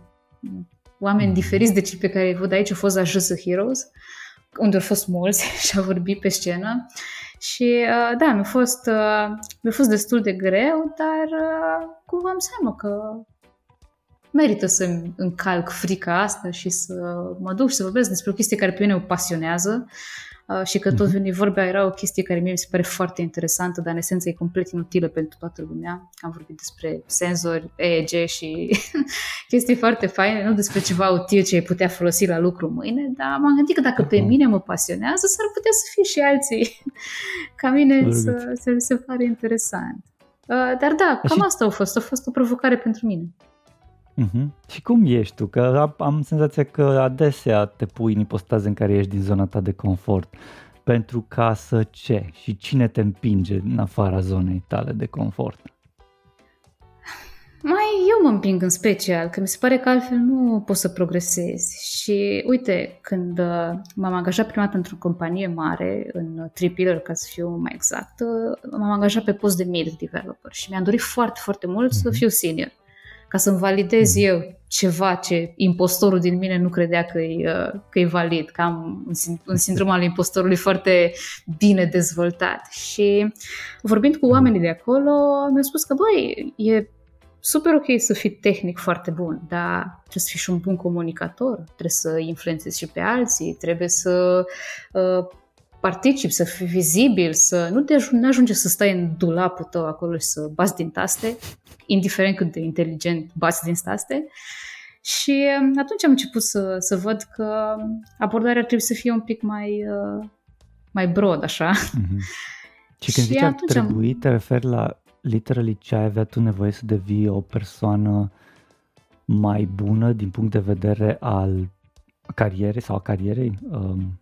oameni mm. diferiți de cei pe care îi văd aici, a fost Ajuns Heroes, unde au fost mulți și au vorbit pe scenă. Și uh, da, mi-a fost, uh, mi-a fost destul de greu, dar uh, cumva am seama că merită să încalc frica asta și să mă duc și să vorbesc despre o chestie care pe mine mă pasionează uh, și că tot mhm. veni vorbea era o chestie care mie mi se pare foarte interesantă, dar în esență e complet inutilă pentru toată lumea. Am vorbit despre senzori, EEG și chestii foarte faine, nu despre ceva util ce ai putea folosi la lucru mâine, dar m-am gândit că dacă pe mhm. mine mă pasionează, s-ar putea să fie și alții ca mine să, să se pare interesant. Uh, dar da, cam asta a fost. A fost o provocare pentru mine. Uh-huh. Și cum ești tu? Că am senzația că adesea te pui în ipostaze în care ești din zona ta de confort. Pentru ca să ce? Și cine te împinge în afara zonei tale de confort? Mai eu mă împing în special, că mi se pare că altfel nu poți să progresezi. Și uite, când uh, m-am angajat prima dată într-o companie mare, în Tripiller, ca să fiu mai exact, uh, m-am angajat pe post de mid developer și mi-am dorit foarte, foarte mult uh-huh. să mhm. fiu senior ca să-mi validez mm. eu ceva ce impostorul din mine nu credea că e, uh, că e valid, că am un sindrom al impostorului foarte bine dezvoltat. Și vorbind cu oamenii de acolo, mi-au spus că, băi, e super ok să fii tehnic foarte bun, dar trebuie să fii și un bun comunicator, trebuie să influențezi și pe alții, trebuie să uh, participi, să fii vizibil, să nu te ajunge, ajunge să stai în dulapul tău acolo și să bați din taste, indiferent cât de inteligent bați din taste. Și um, atunci am început să, să văd că abordarea trebuie să fie un pic mai, uh, mai broad, așa. Mm-hmm. Și când zici ar trebui, am... te referi la literally ce ai avea tu nevoie să devii o persoană mai bună din punct de vedere al carierei sau a carierei? Um,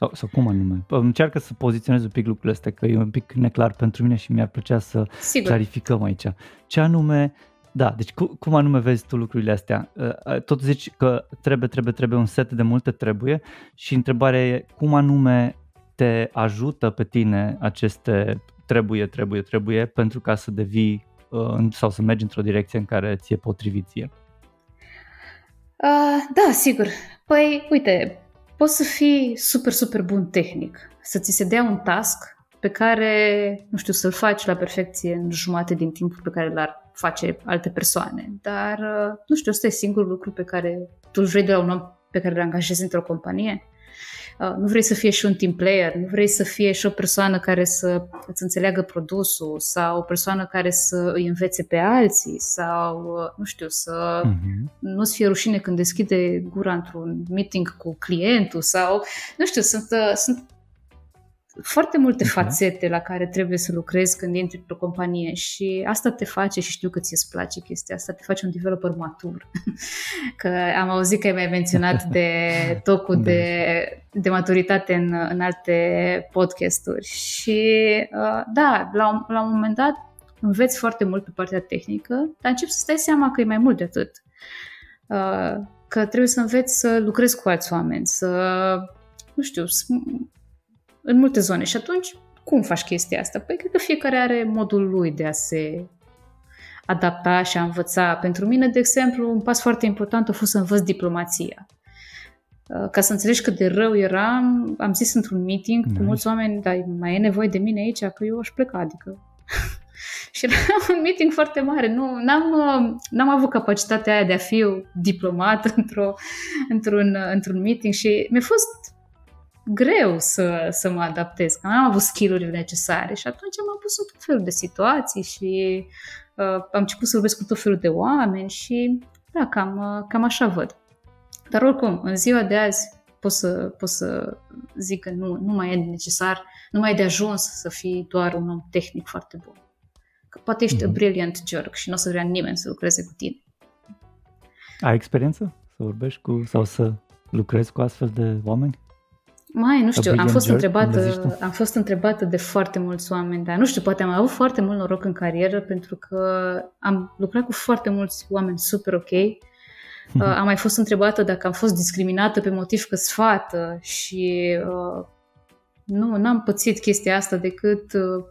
sau, sau cum anume? Încearcă să poziționez un pic lucrurile astea, că e un pic neclar pentru mine și mi-ar plăcea să Sigur. clarificăm aici. Ce anume, da, deci cu, cum anume vezi tu lucrurile astea? Uh, uh, tot zici că trebuie, trebuie, trebuie un set de multe trebuie și întrebarea e cum anume te ajută pe tine aceste trebuie, trebuie, trebuie pentru ca să devii uh, sau să mergi într-o direcție în care ți-e potrivit ție? Uh, da, sigur. Păi, uite, poți să fii super, super bun tehnic, să ți se dea un task pe care, nu știu, să-l faci la perfecție în jumate din timpul pe care l-ar face alte persoane. Dar, uh, nu știu, ăsta e singurul lucru pe care tu îl vrei de la un om pe care îl angajezi într-o companie. Uh, nu vrei să fie și un team player, nu vrei să fie și o persoană care să îți înțeleagă produsul sau o persoană care să îi învețe pe alții sau, uh, nu știu, să uh-huh. nu-ți fie rușine când deschide gura într-un meeting cu clientul sau, nu știu, sunt, uh, sunt foarte multe okay. fațete la care trebuie să lucrezi când intri într-o companie și asta te face și știu că ți-e place chestia asta, te face un developer matur. că am auzit că ai mai menționat de tocul da. de, de maturitate în, în alte podcasturi și uh, da, la un, la un moment dat înveți foarte mult pe partea tehnică, dar începi să stai seama că e mai mult de atât. Uh, că trebuie să înveți să lucrezi cu alți oameni, să, nu știu, să în multe zone. Și atunci, cum faci chestia asta? Păi cred că fiecare are modul lui de a se adapta și a învăța. Pentru mine, de exemplu, un pas foarte important a fost să învăț diplomația. Uh, ca să înțelegi cât de rău eram, am zis într-un meeting nice. cu mulți oameni, dar mai e nevoie de mine aici, că eu aș pleca, adică... și era un meeting foarte mare, nu, n-am, uh, n-am avut capacitatea aia de a fi diplomat într-o, într-un, într-un meeting și mi-a fost greu să, să mă adaptez, că n-am avut skill-urile necesare și atunci m-am pus în tot felul de situații și uh, am început să vorbesc cu tot felul de oameni și da, cam, uh, cam așa văd. Dar oricum, în ziua de azi, pot să, pot să zic că nu, nu mai e necesar, nu mai e de ajuns să fii doar un om tehnic foarte bun. Că poate ești mm-hmm. a mhm. brilliant jerk și nu o să vrea nimeni să lucreze cu tine. Ai experiență să vorbești cu sau să lucrezi cu astfel de oameni? Mai, nu știu, am fost, întrebată, am fost întrebată de foarte mulți oameni, dar nu știu, poate am avut foarte mult noroc în carieră pentru că am lucrat cu foarte mulți oameni super ok. Uh, am mai fost întrebată dacă am fost discriminată pe motiv că sfată și uh, nu, n-am pățit chestia asta decât, uh,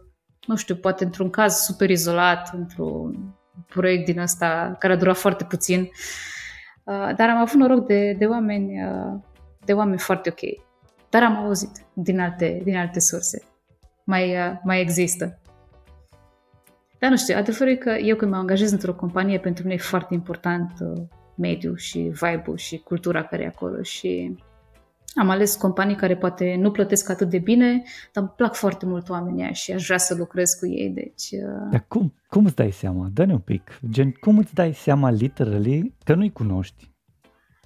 nu știu, poate într-un caz super izolat, într-un proiect din asta care a durat foarte puțin. Uh, dar am avut noroc de, de oameni uh, de oameni foarte ok. Dar am auzit din alte, din alte surse. Mai, uh, mai există. Dar nu știu, adevărul e că eu când mă angajez într-o companie, pentru mine e foarte important uh, mediul și vibe-ul și cultura care e acolo și am ales companii care poate nu plătesc atât de bine, dar îmi plac foarte mult oamenii și aș vrea să lucrez cu ei, deci... Uh... Dar cum, cum îți dai seama? Dă-ne un pic. Gen, cum îți dai seama literally că nu-i cunoști?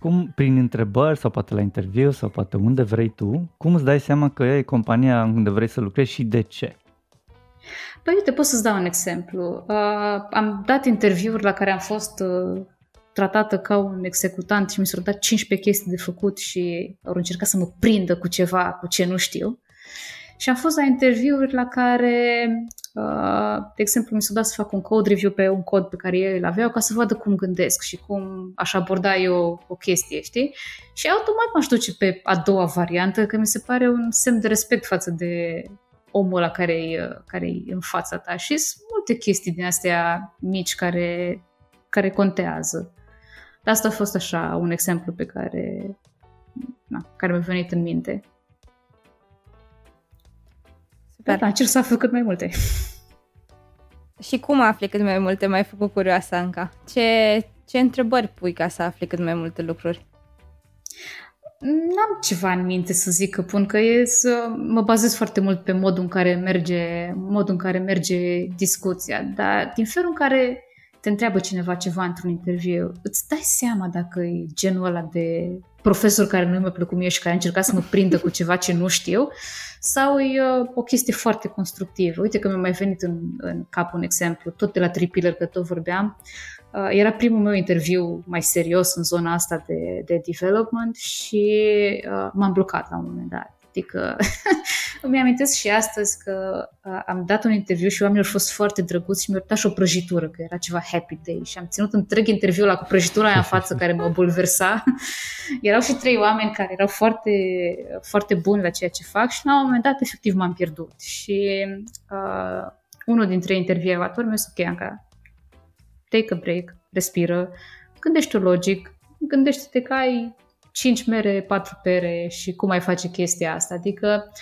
Cum prin întrebări sau poate la interviu sau poate unde vrei tu, cum îți dai seama că e compania unde vrei să lucrezi și de ce? Păi uite, pot să-ți dau un exemplu. Uh, am dat interviuri la care am fost uh, tratată ca un executant și mi s-au dat 15 chestii de făcut și au încercat să mă prindă cu ceva, cu ce nu știu. Și am fost la interviuri la care, uh, de exemplu, mi s-a dat să fac un code review pe un cod pe care ei îl aveau ca să vadă cum gândesc și cum aș aborda eu o chestie, știi? Și automat m-aș duce pe a doua variantă, că mi se pare un semn de respect față de omul la care e, care e în fața ta. Și sunt multe chestii din astea mici care, care contează. Asta a fost așa un exemplu pe care, na, care mi-a venit în minte. Super. Da, încerc să aflu cât mai multe. Și cum afli cât mai multe? Mai făcut curioasă, Anca. Ce, ce întrebări pui ca să afli cât mai multe lucruri? N-am ceva în minte să zic că pun, că e să mă bazez foarte mult pe modul în care merge, modul în care merge discuția, dar din felul în care te întreabă cineva ceva într-un interviu, îți dai seama dacă e genul ăla de profesor care nu mi-a plăcut mie și care a încercat să mă prindă cu ceva ce nu știu, sau e uh, o chestie foarte constructivă. Uite că mi-a mai venit în, în cap un exemplu, tot de la Tripiller, că tot vorbeam. Uh, era primul meu interviu mai serios în zona asta de, de development și uh, m-am blocat la un moment dat. Adică îmi amintesc și astăzi că am dat un interviu și oamenii au fost foarte drăguți și mi-au dat și o prăjitură, că era ceva happy day și am ținut întreg interviul la cu prăjitura aia în față care mă bulversa. Erau și trei oameni care erau foarte, foarte buni la ceea ce fac și la un moment dat efectiv m-am pierdut. Și uh, unul dintre intervievatori mi-a zis, ok, Anca, take a break, respiră, gândește logic, gândește-te că ai 5 mere, 4 pere și cum ai face chestia asta. Adică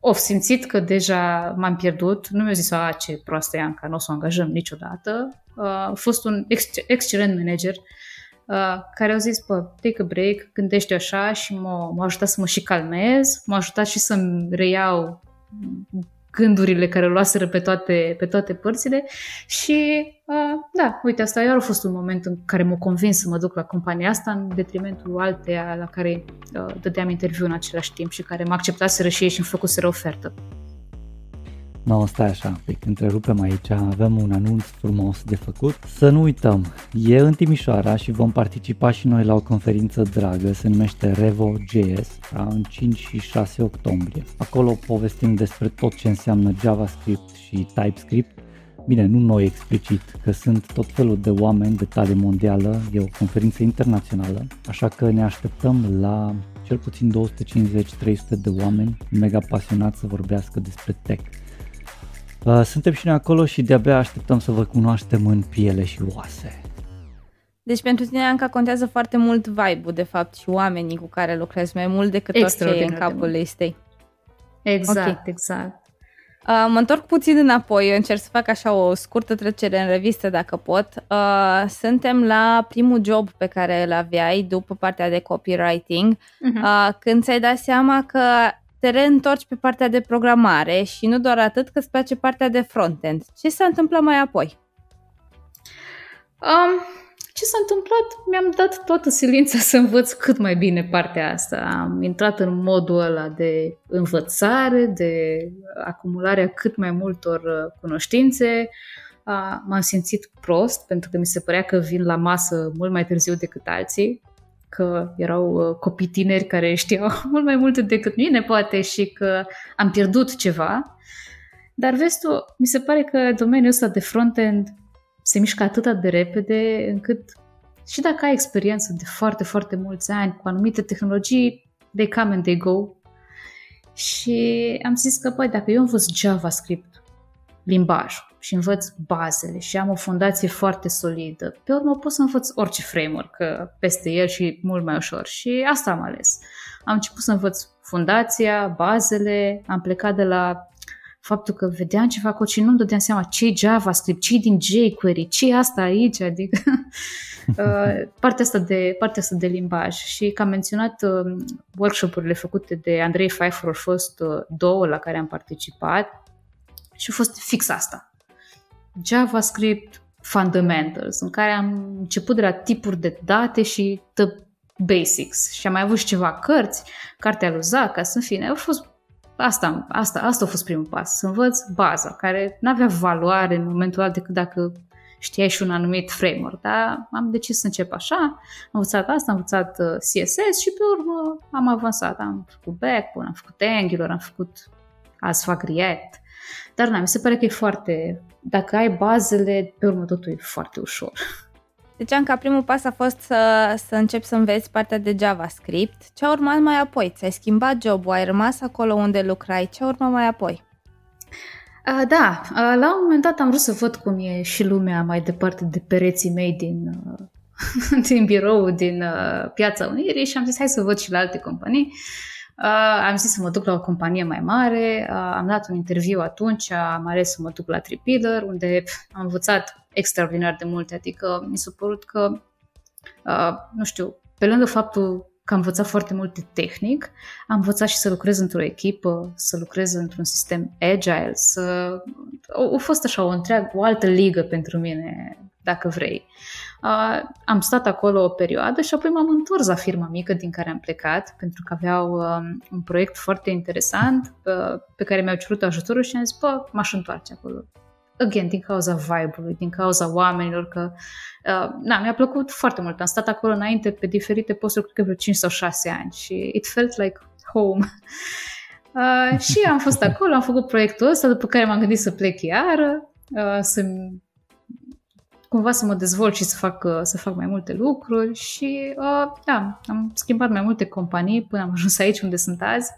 of simțit că deja m-am pierdut, nu mi-a zis, a, ce proastă e Anca, nu o să o angajăm niciodată. Uh, a fost un ex- excelent manager uh, care au zis, bă, take a break, gândește așa și m-a, m-a ajutat să mă și calmez, m-a ajutat și să-mi reiau gândurile care luaseră pe toate, pe toate părțile și uh, da, uite, asta iar a fost un moment în care m-a convins să mă duc la compania asta în detrimentul alteia la care uh, dădeam interviu în același timp și care m-a acceptat să și ei și îmi făcuseră ofertă. No, stai așa, pic, întrerupem aici, avem un anunț frumos de făcut. Să nu uităm, e în Timișoara și vom participa și noi la o conferință dragă, se numește Revo.js, da, în 5 și 6 octombrie. Acolo povestim despre tot ce înseamnă JavaScript și TypeScript, Bine, nu noi explicit, că sunt tot felul de oameni de tale mondială, e o conferință internațională, așa că ne așteptăm la cel puțin 250-300 de oameni mega pasionați să vorbească despre tech. Uh, suntem și noi acolo și de-abia așteptăm să vă cunoaștem în piele și oase. Deci pentru tine, Anca, contează foarte mult vibe-ul, de fapt, și oamenii cu care lucrezi, mai mult decât orice e în capul listei. Exact, okay. exact. Uh, mă întorc puțin înapoi, eu încerc să fac așa o scurtă trecere în revistă dacă pot. Uh, suntem la primul job pe care îl aveai după partea de copywriting, uh-huh. uh, când ți-ai dat seama că te reîntorci pe partea de programare și nu doar atât, că îți place partea de frontend. Ce s-a întâmplat mai apoi? Um, ce s-a întâmplat? Mi-am dat toată silința să învăț cât mai bine partea asta. Am intrat în modul ăla de învățare, de acumularea cât mai multor uh, cunoștințe. M-am simțit prost pentru că mi se părea că vin la masă mult mai târziu decât alții, că erau uh, copii tineri care știau mult mai multe decât mine, poate, și că am pierdut ceva. Dar vezi tu, mi se pare că domeniul ăsta de front-end se mișcă atât de repede încât și dacă ai experiență de foarte, foarte mulți ani cu anumite tehnologii, they come and they go. Și am zis că, păi, dacă eu învăț JavaScript, limbajul, și învăț bazele și am o fundație foarte solidă, pe urmă pot să învăț orice framework peste el și mult mai ușor. Și asta am ales. Am început să învăț fundația, bazele, am plecat de la faptul că vedeam ceva cod și nu-mi dădeam seama ce JavaScript, ce din jQuery, ce asta aici, adică uh, partea, asta de, partea asta de limbaj. Și că am menționat uh, workshop-urile făcute de Andrei Pfeiffer, au fost uh, două la care am participat și a fost fix asta. JavaScript Fundamentals, în care am început de la tipuri de date și the basics. Și am mai avut și ceva cărți, cartea lui Zacas, în fine, au fost Asta, asta, asta a fost primul pas, să învăț baza, care nu avea valoare în momentul ăla decât dacă știai și un anumit framework, dar am decis să încep așa, am învățat asta, am învățat uh, CSS și pe urmă am avansat, am făcut backbone, am făcut Angular, am făcut, azi fac React, dar nu, mi se pare că e foarte, dacă ai bazele, pe urmă totul e foarte ușor. Ziceam că primul pas a fost să, să începi să înveți partea de JavaScript. Ce a urmat mai apoi? Ți-ai schimbat jobul, ai rămas acolo unde lucrai. Ce a urmat mai apoi? Uh, da, uh, la un moment dat am vrut să văd cum e și lumea mai departe de pereții mei din, uh, din birou, din uh, Piața Unirii și am zis hai să văd și la alte companii. Uh, am zis să mă duc la o companie mai mare, uh, am dat un interviu atunci, am ales să mă duc la Tripiller, unde am învățat extraordinar de multe, adică mi s-a părut că, uh, nu știu, pe lângă faptul că am învățat foarte multe tehnic, am învățat și să lucrez într-o echipă, să lucrez într-un sistem agile, să... A, a fost așa o întreagă, o altă ligă pentru mine, dacă vrei. Uh, am stat acolo o perioadă și apoi m-am întors la firma mică din care am plecat, pentru că aveau um, un proiect foarte interesant uh, pe care mi-au cerut ajutorul și am zis, bă, m-aș întoarce acolo again, din cauza vibe-ului, din cauza oamenilor, că uh, na, mi-a plăcut foarte mult. Am stat acolo înainte pe diferite posturi, cred că vreo 5 sau 6 ani și it felt like home. Uh, și am fost acolo, am făcut proiectul ăsta, după care m-am gândit să plec iară, uh, să cumva să mă dezvolt și să fac, uh, să fac mai multe lucruri și uh, da, am schimbat mai multe companii până am ajuns aici unde sunt azi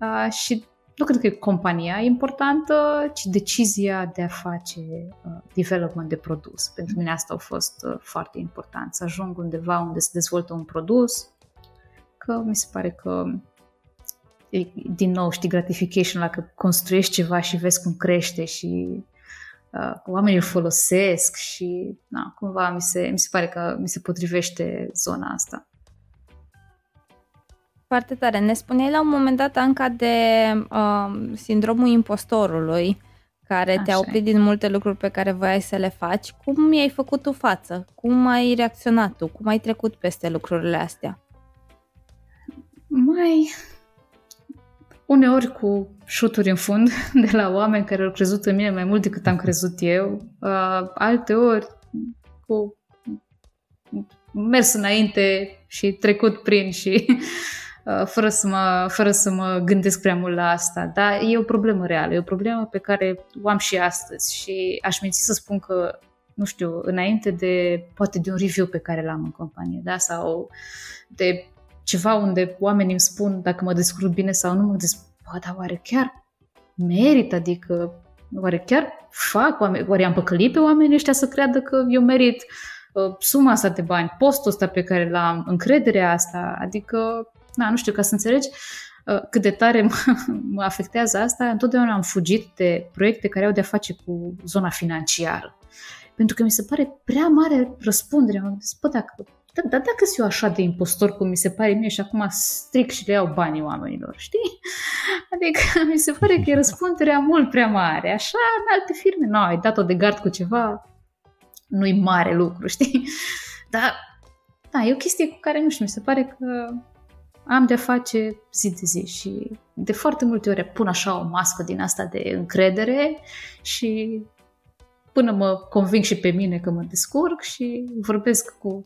uh, și nu cred că e compania importantă, ci decizia de a face uh, development de produs. Pentru mine asta a fost uh, foarte important, să ajung undeva unde se dezvoltă un produs, că mi se pare că e, din nou, știi, gratification la că construiești ceva și vezi cum crește și uh, oamenii îl folosesc și na, cumva mi se, mi se pare că mi se potrivește zona asta. Foarte tare. Ne spuneai la un moment dat, Anca, de uh, sindromul impostorului, care Așa te-a oprit din multe lucruri pe care voiai să le faci. Cum i-ai făcut tu față? Cum ai reacționat tu? Cum ai trecut peste lucrurile astea? Mai uneori cu șuturi în fund de la oameni care au crezut în mine mai mult decât am crezut eu, uh, alte ori cu mers înainte și trecut prin și Uh, fără să, mă, fără să mă gândesc prea mult la asta. Dar e o problemă reală, e o problemă pe care o am și astăzi și aș minți să spun că nu știu, înainte de, poate de un review pe care l-am în companie, da? sau de ceva unde oamenii îmi spun dacă mă descurc bine sau nu, mă gândesc, bă, dar oare chiar merită, adică oare chiar fac oameni, oare am păcălit pe oamenii ăștia să creadă că eu merit uh, suma asta de bani, postul ăsta pe care l-am, încrederea asta, adică na, nu știu, ca să înțelegi uh, cât de tare mă, mă afectează asta, întotdeauna am fugit de proiecte care au de-a face cu zona financiară. Pentru că mi se pare prea mare răspundere. Mă gândesc, bă, dacă, da, dar dacă sunt eu așa de impostor cum mi se pare mie și acum stric și le iau banii oamenilor, știi? Adică mi se pare că e răspunderea mult prea mare. Așa, în alte firme, nu, ai dat-o de gard cu ceva, nu-i mare lucru, știi? Dar, da, e o chestie cu care, nu știu, mi se pare că am de-a face zi de zi și de foarte multe ori pun așa o mască din asta de încredere și până mă conving și pe mine că mă descurc și vorbesc cu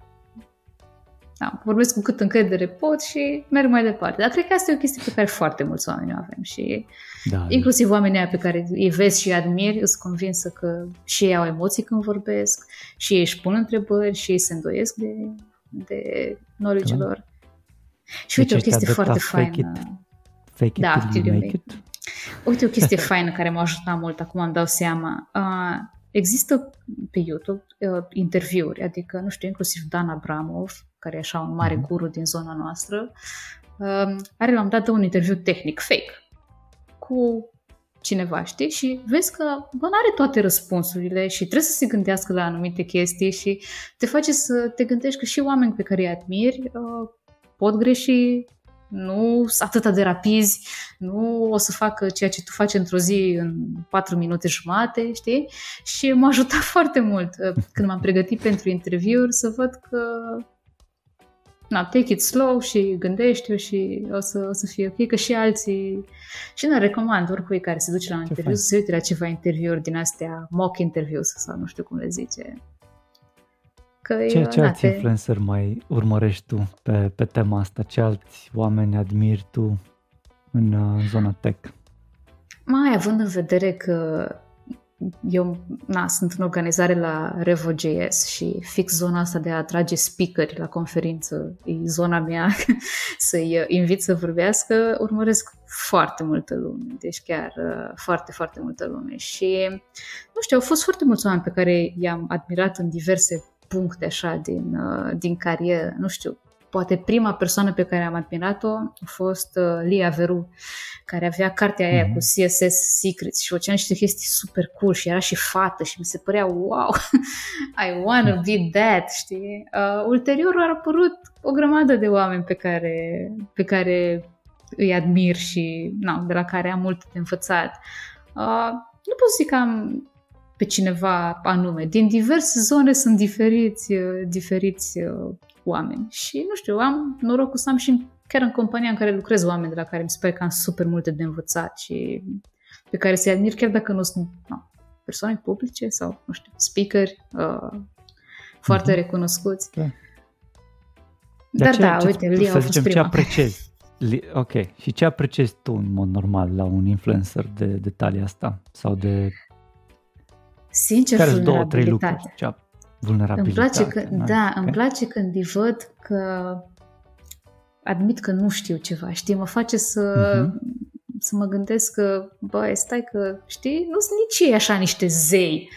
da, vorbesc cu cât încredere pot și merg mai departe. Dar cred că asta e o chestie pe care foarte mulți oameni o avem și da, da. inclusiv da. oamenii pe care îi vezi și îi admiri, sunt convinsă că și ei au emoții când vorbesc, și ei își pun întrebări, și ei se îndoiesc de, de knowledge da. lor. Și uite, deci o chestie foarte faină. Fake it, fake it da, till you make it. it. Uite, o chestie faină care m-a ajutat mult, acum îmi dau seama. Uh, există pe YouTube uh, interviuri, adică, nu știu, inclusiv Dan Abramov, care e așa un mare mhm. guru din zona noastră, uh, are la un dat un interviu tehnic, fake, cu cineva, știi? Și vezi că bă, are toate răspunsurile și trebuie să se gândească la anumite chestii și te face să te gândești că și oameni pe care îi admiri uh, pot greși, nu sunt atât de rapizi, nu o să facă ceea ce tu faci într-o zi în 4 minute jumate, știi? Și m-a ajutat foarte mult uh, când m-am pregătit pentru interviuri să văd că na, take it slow și gândește și o să, o să fie ok, că și alții, și nu recomand oricui care se duce la un interviu să se uite la ceva interviuri din astea, mock interviews sau nu știu cum le zice. Că ce, e, ce alți te... influencer mai urmărești tu pe, pe tema asta? Ce alți oameni admiri tu în, în uh, zona tech? Mai având în vedere că eu na, sunt în organizare la Revo.js și fix zona asta de a atrage speakeri la conferință e zona mea să-i invit să vorbească, urmăresc foarte multă lume, deci chiar uh, foarte, foarte multă lume. Și nu știu, au fost foarte mulți oameni pe care i-am admirat în diverse puncte așa din, uh, din carieră, nu știu, poate prima persoană pe care am admirat-o a fost uh, Lia Veru, care avea cartea aia mm-hmm. cu CSS Secrets și făcea niște chestii super cool și era și fată și mi se părea wow, I wanna be that, știi? Uh, ulterior au apărut o grămadă de oameni pe care, pe care îi admir și na, de la care am mult de învățat. Uh, nu pot zic că am pe cineva anume. Din diverse zone sunt diferiți, uh, diferiți uh, oameni. Și, nu știu, am norocul să am și chiar în compania în care lucrez oameni de la care mi se pare că am super multe de învățat și pe care să-i admir chiar dacă nu sunt no, persoane publice sau, nu știu, speakeri uh, foarte mm-hmm. recunoscuți. Da. Dar, Dar da, ce, uite, Lia a fost zicem, prima. Ce apreciezi? Ok. Și ce apreciezi tu în mod normal la un influencer de, de talia asta? Sau de... Sincer, Care sunt două, trei lucruri? Ce vulnerabilitate. Îmi place că, da, da okay. îmi place când îi văd că admit că nu știu ceva, știi, mă face să, uh-huh. să mă gândesc că, băi, stai că, știi, nu sunt nici ei așa niște zei.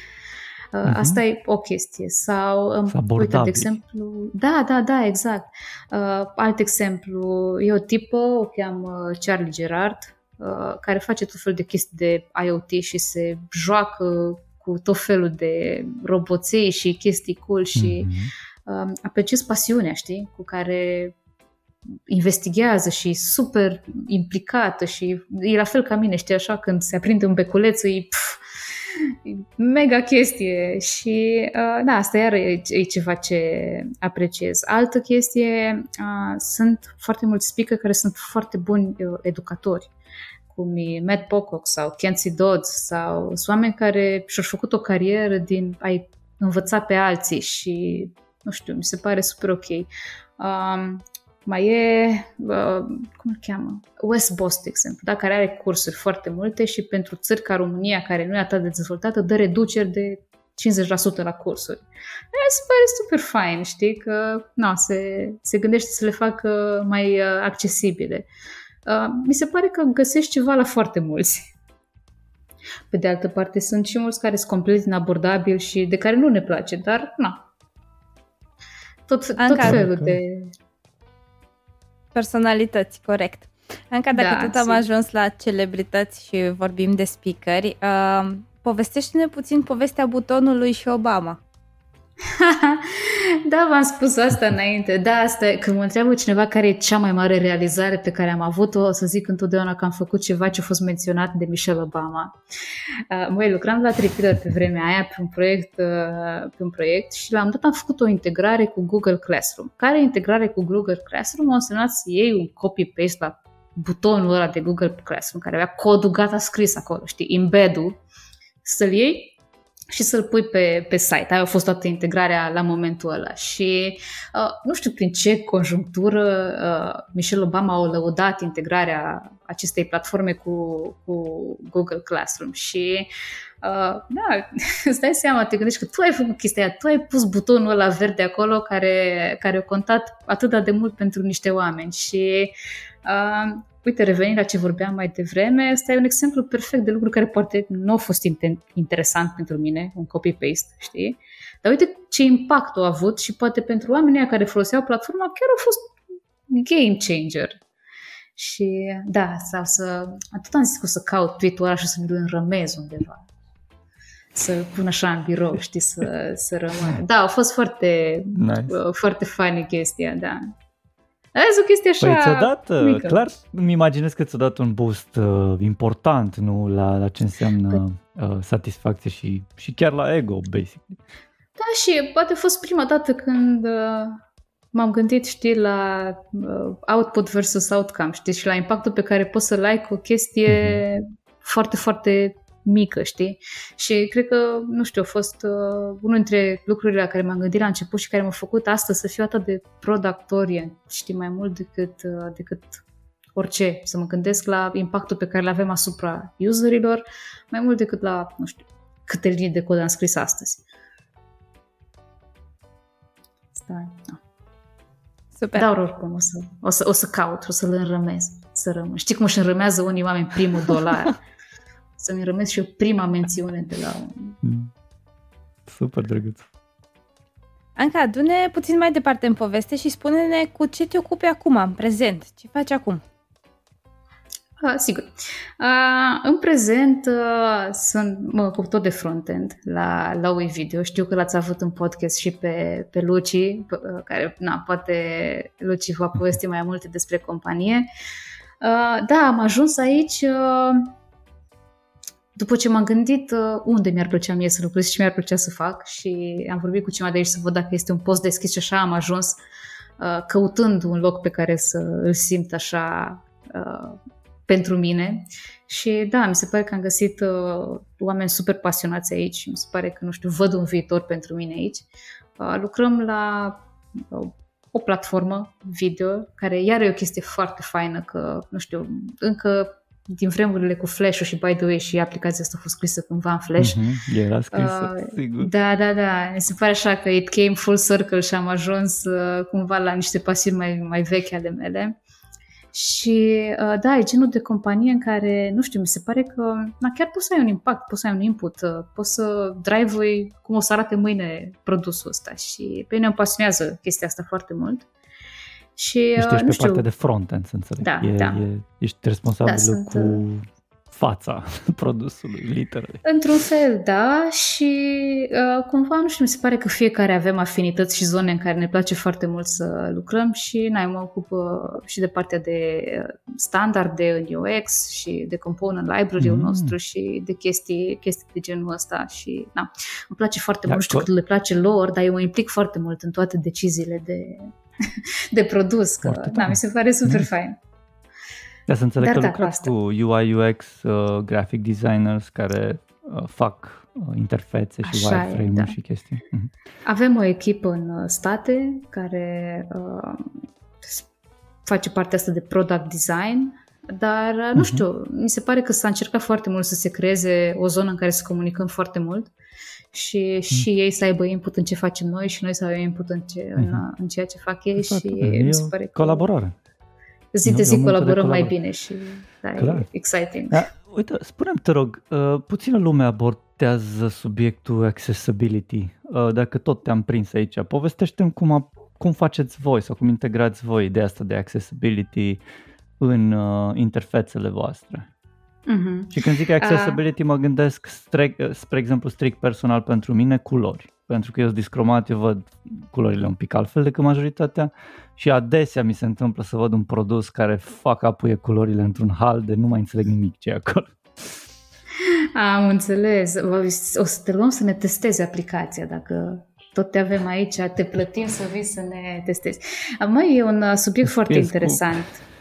Uh-huh. Asta e o chestie. Sau, um, uite, de exemplu, da, da, da, exact. Uh, alt exemplu, e o tipă, o cheamă Charlie Gerard, uh, care face tot felul de chestii de IoT și se joacă cu tot felul de roboței și chestii cool și mm-hmm. uh, apreciez pasiunea, știi, cu care investigează și super implicată și e la fel ca mine, știi, așa, când se aprinde un beculeț, e, pf, e mega chestie și uh, da, asta iar e, e ceva ce apreciez. Altă chestie, uh, sunt foarte mulți speaker care sunt foarte buni uh, educatori cum e Matt Pocock sau Kenzie Dodds sau sunt oameni care și-au făcut o carieră din a învăța pe alții și nu știu, mi se pare super ok. Um, mai e, uh, cum îl cheamă? West Boss, de exemplu, da? care are cursuri foarte multe și pentru țări ca România, care nu e atât de dezvoltată, dă reduceri de 50% la cursuri. E, se pare super fain, știi, că na, se, se gândește să le facă mai uh, accesibile. Uh, mi se pare că găsești ceva la foarte mulți. Pe de altă parte, sunt și mulți care sunt complet inabordabili și de care nu ne place, dar na. Tot, tot felul de... Personalități, corect. Încă dacă da, tot am ajuns la celebrități și vorbim de speakeri, uh, povestește-ne puțin povestea butonului și Obama. da, v-am spus asta înainte. Da, asta, când mă întreabă cineva care e cea mai mare realizare pe care am avut-o, o să zic întotdeauna că am făcut ceva ce a fost menționat de Michelle Obama. Uh, măi, lucram la Tripiller pe vremea aia pe un proiect, uh, pe un proiect și la un dat am făcut o integrare cu Google Classroom. Care integrare cu Google Classroom? a însemnat să iei un copy-paste la butonul ăla de Google Classroom, care avea codul gata scris acolo, știi, embed-ul, să-l iei și să-l pui pe, pe site. Aia a fost toată integrarea la momentul ăla. Și uh, nu știu prin ce conjunctură uh, Michelle Obama a lăudat integrarea acestei platforme cu, cu Google Classroom și uh, da, îți dai seama, te gândești că tu ai făcut chestia aia, tu ai pus butonul ăla verde acolo care, care a contat atât de mult pentru niște oameni și uh, Uite, revenind la ce vorbeam mai devreme, ăsta e un exemplu perfect de lucru care poate nu a fost interesant pentru mine, un copy-paste, știi? Dar uite ce impact a avut și poate pentru oamenii care foloseau platforma chiar a fost game changer. Și da, sau să... Atât am zis că o să caut tweet-ul ăla și să mi-l înrămez undeva. Să pun așa în birou, știi, să, să rămână. Da, a fost foarte, nice. foarte funny chestia, da. Azi o chestie așa păi ți-a dat, uh, mică. clar, îmi imaginez că ți-a dat un boost uh, important, nu, la, la ce înseamnă uh, satisfacție și, și chiar la ego, basic. Da, și poate a fost prima dată când uh, m-am gândit, știi, la uh, output versus outcome, știi, și la impactul pe care poți să-l ai cu o chestie uh-huh. foarte, foarte mică, știi? Și cred că, nu știu, a fost uh, unul dintre lucrurile la care m-am gândit la început și care m-a făcut astăzi să fiu atât de product orient, știi, mai mult decât, uh, decât orice, să mă gândesc la impactul pe care îl avem asupra userilor, mai mult decât la, nu știu, câte linii de cod am scris astăzi. Stai, da. Super. Dar oricum o să, o să, o să caut, o să-l înrămez, să rămân. Știi cum își înrămează unii oameni primul dolar? să-mi rămesc și eu prima mențiune de la... Mm. Super drăguț. Anca, adu-ne puțin mai departe în poveste și spune-ne cu ce te ocupi acum, în prezent. Ce faci acum? Uh, sigur. Uh, în prezent uh, sunt, mă ocup tot de frontend la, la UI Video. Știu că l-ați avut în podcast și pe, pe Luci, uh, care, na, poate Luci va povesti mai multe despre companie. Uh, da, am ajuns aici uh, după ce m-am gândit uh, unde mi-ar plăcea mie să lucrez și ce mi-ar plăcea să fac și am vorbit cu cineva de aici să văd dacă este un post deschis și așa am ajuns uh, căutând un loc pe care să îl simt așa uh, pentru mine și da, mi se pare că am găsit uh, oameni super pasionați aici, mi se pare că, nu știu, văd un viitor pentru mine aici. Uh, lucrăm la uh, o platformă video, care iar e o chestie foarte faină, că, nu știu, încă din vremurile cu Flash-ul și, by the way, și aplicația asta a fost scrisă cândva în Flash. Mm-hmm, era scrisă, uh, sigur. Da, da, da. Mi se pare așa că it came full circle și am ajuns uh, cumva la niște pasiuni mai, mai vechi ale mele. Și uh, da, e genul de companie în care, nu știu, mi se pare că na, chiar poți să ai un impact, poți să ai un input, uh, poți să drive cum o să arate mâine produsul ăsta și pe mine îmi pasionează chestia asta foarte mult. Și, deci ești uh, pe știu. partea de front-end, să înțeleg. Da, e, da. E, ești responsabil da, sunt, cu uh, fața produsului, literal. Într-un fel, da, și uh, cumva, nu știu, mi se pare că fiecare avem afinități și zone în care ne place foarte mult să lucrăm și, na, mă ocup uh, și de partea de standarde în UX și de component library-ul mm. nostru și de chestii, chestii de genul ăsta și, na, îmi place foarte da, mult, nu știu cât le place lor, dar eu mă implic foarte mult în toate deciziile de de produs. Că, da, mi se pare super mm. fain. Da, să înțeleg Dar că da, lucrați cu UI, UX, uh, graphic designers care uh, fac uh, interfețe și Așa wireframe-uri da. și chestii. Uh-huh. Avem o echipă în uh, state care uh, face partea asta de product design, dar uh, nu uh-huh. știu, mi se pare că s-a încercat foarte mult să se creeze o zonă în care să comunicăm foarte mult și mm. și ei să aibă input în ce facem noi și noi să avem input în, ce, mm-hmm. în, mhm. în ceea ce fac ei exact. și mi se pare că colaborare. Zi de zi colaborăm mai bine și da, Clar. e exciting. Da, uite, spune-mi, te rog, uh, puțină lume abordează subiectul accessibility. Uh, dacă tot te-am prins aici, povestește-mi cum, cum faceți voi sau cum integrați voi ideea asta de accessibility în uh, interfețele voastre. Uh-huh. Și când zic accessibility, uh. mă gândesc, spre, spre exemplu, strict personal pentru mine, culori. pentru că eu sunt discromat, eu văd culorile un pic altfel decât majoritatea și adesea mi se întâmplă să văd un produs care fac apuie culorile într-un hal de nu mai înțeleg nimic ce e acolo. Am înțeles. O să te luăm să ne testezi aplicația dacă tot te avem aici, te plătim să vii să ne testezi. Mai e un uh, subiect foarte interesant. Cu...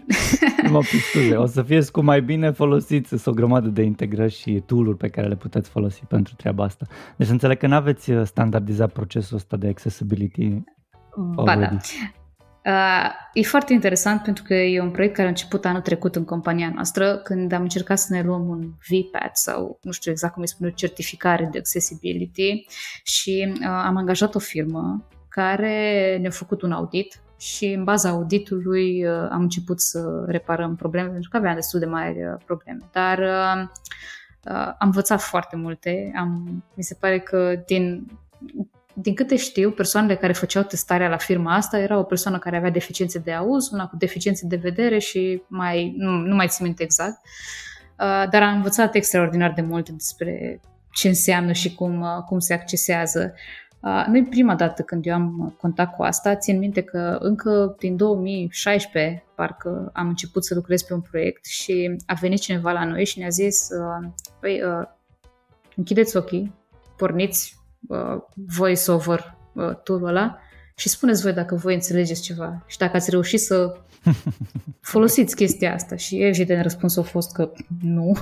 mă scuze, o să fie cu mai bine folosiți, sunt o grămadă de integrări și tool pe care le puteți folosi pentru treaba asta. Deci înțeleg că nu aveți uh, standardizat procesul ăsta de accessibility Ba da. Uh, e foarte interesant pentru că e un proiect care a început anul trecut în compania noastră când am încercat să ne luăm un VPAT sau nu știu exact cum îi spune, certificare de accessibility și uh, am angajat o firmă care ne-a făcut un audit și în baza auditului uh, am început să reparăm probleme pentru că aveam destul de mari uh, probleme. Dar uh, uh, am învățat foarte multe. Am, mi se pare că din din câte știu, persoanele care făceau testarea la firma asta era o persoană care avea deficiențe de auz, una cu deficiențe de vedere și mai, nu, nu mai țin minte exact, uh, dar am învățat extraordinar de multe despre ce înseamnă și cum, uh, cum se accesează. Uh, nu e prima dată când eu am contact cu asta, țin minte că încă din 2016 parcă am început să lucrez pe un proiect și a venit cineva la noi și ne-a zis păi, închideți ochii, porniți uh, voice-over uh, tool ăla și spuneți voi dacă voi înțelegeți ceva și dacă ați reușit să folosiți chestia asta. Și evident răspunsul a fost că nu.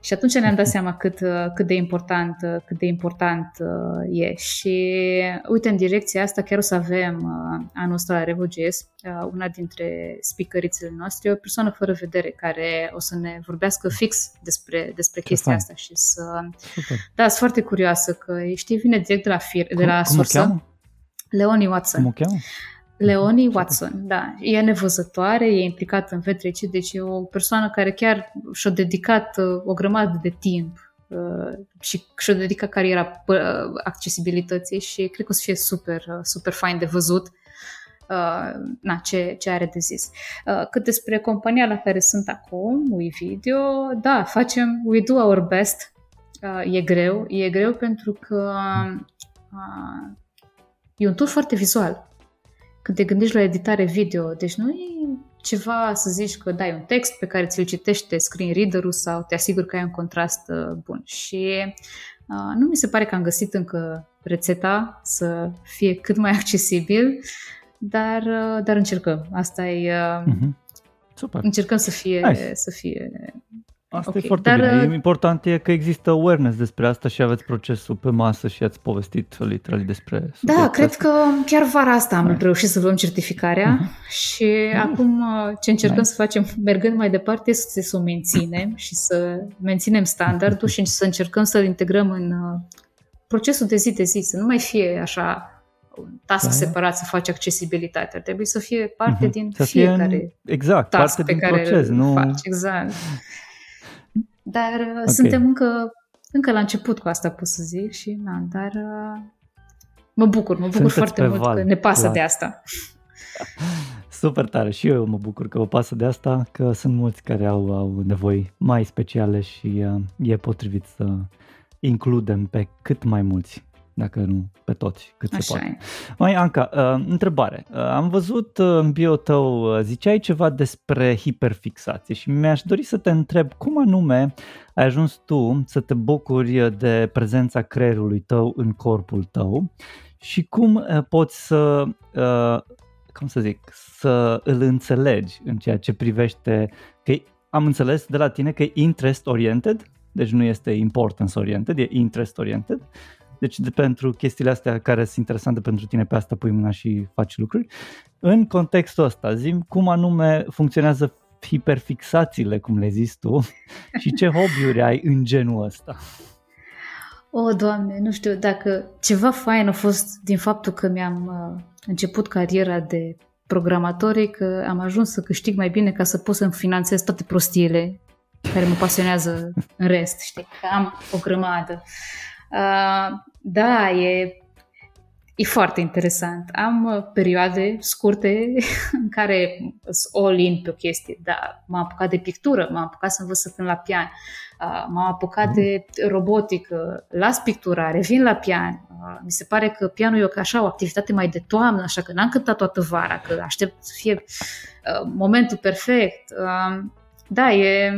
Și atunci ne-am dat seama cât, uh, cât de important, uh, cât de important uh, e. Și uite, în direcția asta chiar o să avem anul ăsta la RevoJS, una dintre speakerițele noastre, o persoană fără vedere care o să ne vorbească fix despre, despre chestia asta și să... Super. Da, sunt foarte curioasă că, știi, vine direct de la, fir, cum, de la cum sursă. Leonie Watson. Cum o cheamă? Leonie Watson, da. E nevăzătoare, e implicată în V3C, deci e o persoană care chiar și-a dedicat uh, o grămadă de timp uh, și și-a dedicat cariera uh, accesibilității și cred că o să fie super, super fain de văzut na, ce, ce are de zis. cât despre compania la care sunt acum, WeVideo, da, facem, we do our best. e greu, e greu pentru că e un tur foarte vizual când te gândești la editare video. Deci nu e ceva să zici că dai un text pe care ți-l citește screen reader-ul sau te asiguri că ai un contrast uh, bun. Și uh, nu mi se pare că am găsit încă rețeta să fie cât mai accesibil, dar, uh, dar încercăm. Asta e... Uh, mm-hmm. Super. Încercăm să fie, nice. să fie Asta okay, e foarte dar, bine. E uh, important e că există awareness despre asta și aveți procesul pe masă și ați povestit literal despre Da, cred asta. că chiar vara asta am nice. reușit să luăm certificarea uh-huh. și uh-huh. acum uh, ce încercăm nice. să facem mergând mai departe este să o menținem și să menținem standardul și să încercăm să-l integrăm în uh, procesul de zi de zi, să nu mai fie așa un task da, separat să faci accesibilitatea. Trebuie să fie parte uh-huh. din să fiecare fie în, exact, task parte pe din care proces, nu... faci. Exact. Dar uh, okay. suntem încă, încă la început cu asta, pot să zic, și na, dar uh, mă bucur, mă bucur Sunteți foarte mult val, că ne pasă clar. de asta. Super tare și eu mă bucur că vă pasă de asta, că sunt mulți care au, au nevoi mai speciale și uh, e potrivit să includem pe cât mai mulți dacă nu pe toți, cât Așa se poate. E. Mai, Anca, uh, întrebare. Uh, am văzut uh, în bio tău, uh, ziceai ceva despre hiperfixație și mi-aș dori să te întreb cum anume ai ajuns tu să te bucuri de prezența creierului tău în corpul tău și cum uh, poți să, uh, cum să zic, să îl înțelegi în ceea ce privește, că am înțeles de la tine că e interest oriented, deci nu este importance oriented, e interest oriented deci de pentru chestiile astea care sunt interesante pentru tine, pe asta pui mâna și faci lucruri. În contextul ăsta, zim cum anume funcționează hiperfixațiile, cum le zici tu, și ce hobby-uri ai în genul ăsta. O, Doamne, nu știu, dacă ceva fain a fost din faptul că mi-am uh, început cariera de programatori, că am ajuns să câștig mai bine ca să pot să-mi finanțez toate prostiile care mă pasionează în rest, știi, că am o grămadă. Uh, da, e, E foarte interesant. Am uh, perioade scurte în care sunt all-in pe o chestie. Da, m-am apucat de pictură, m-am apucat să învăț să cânt la pian, uh, m-am apucat de robotică, las pictura, revin la pian. Uh, mi se pare că pianul e o, așa o activitate mai de toamnă, așa că n-am cântat toată vara, că aștept să fie momentul perfect. Da, e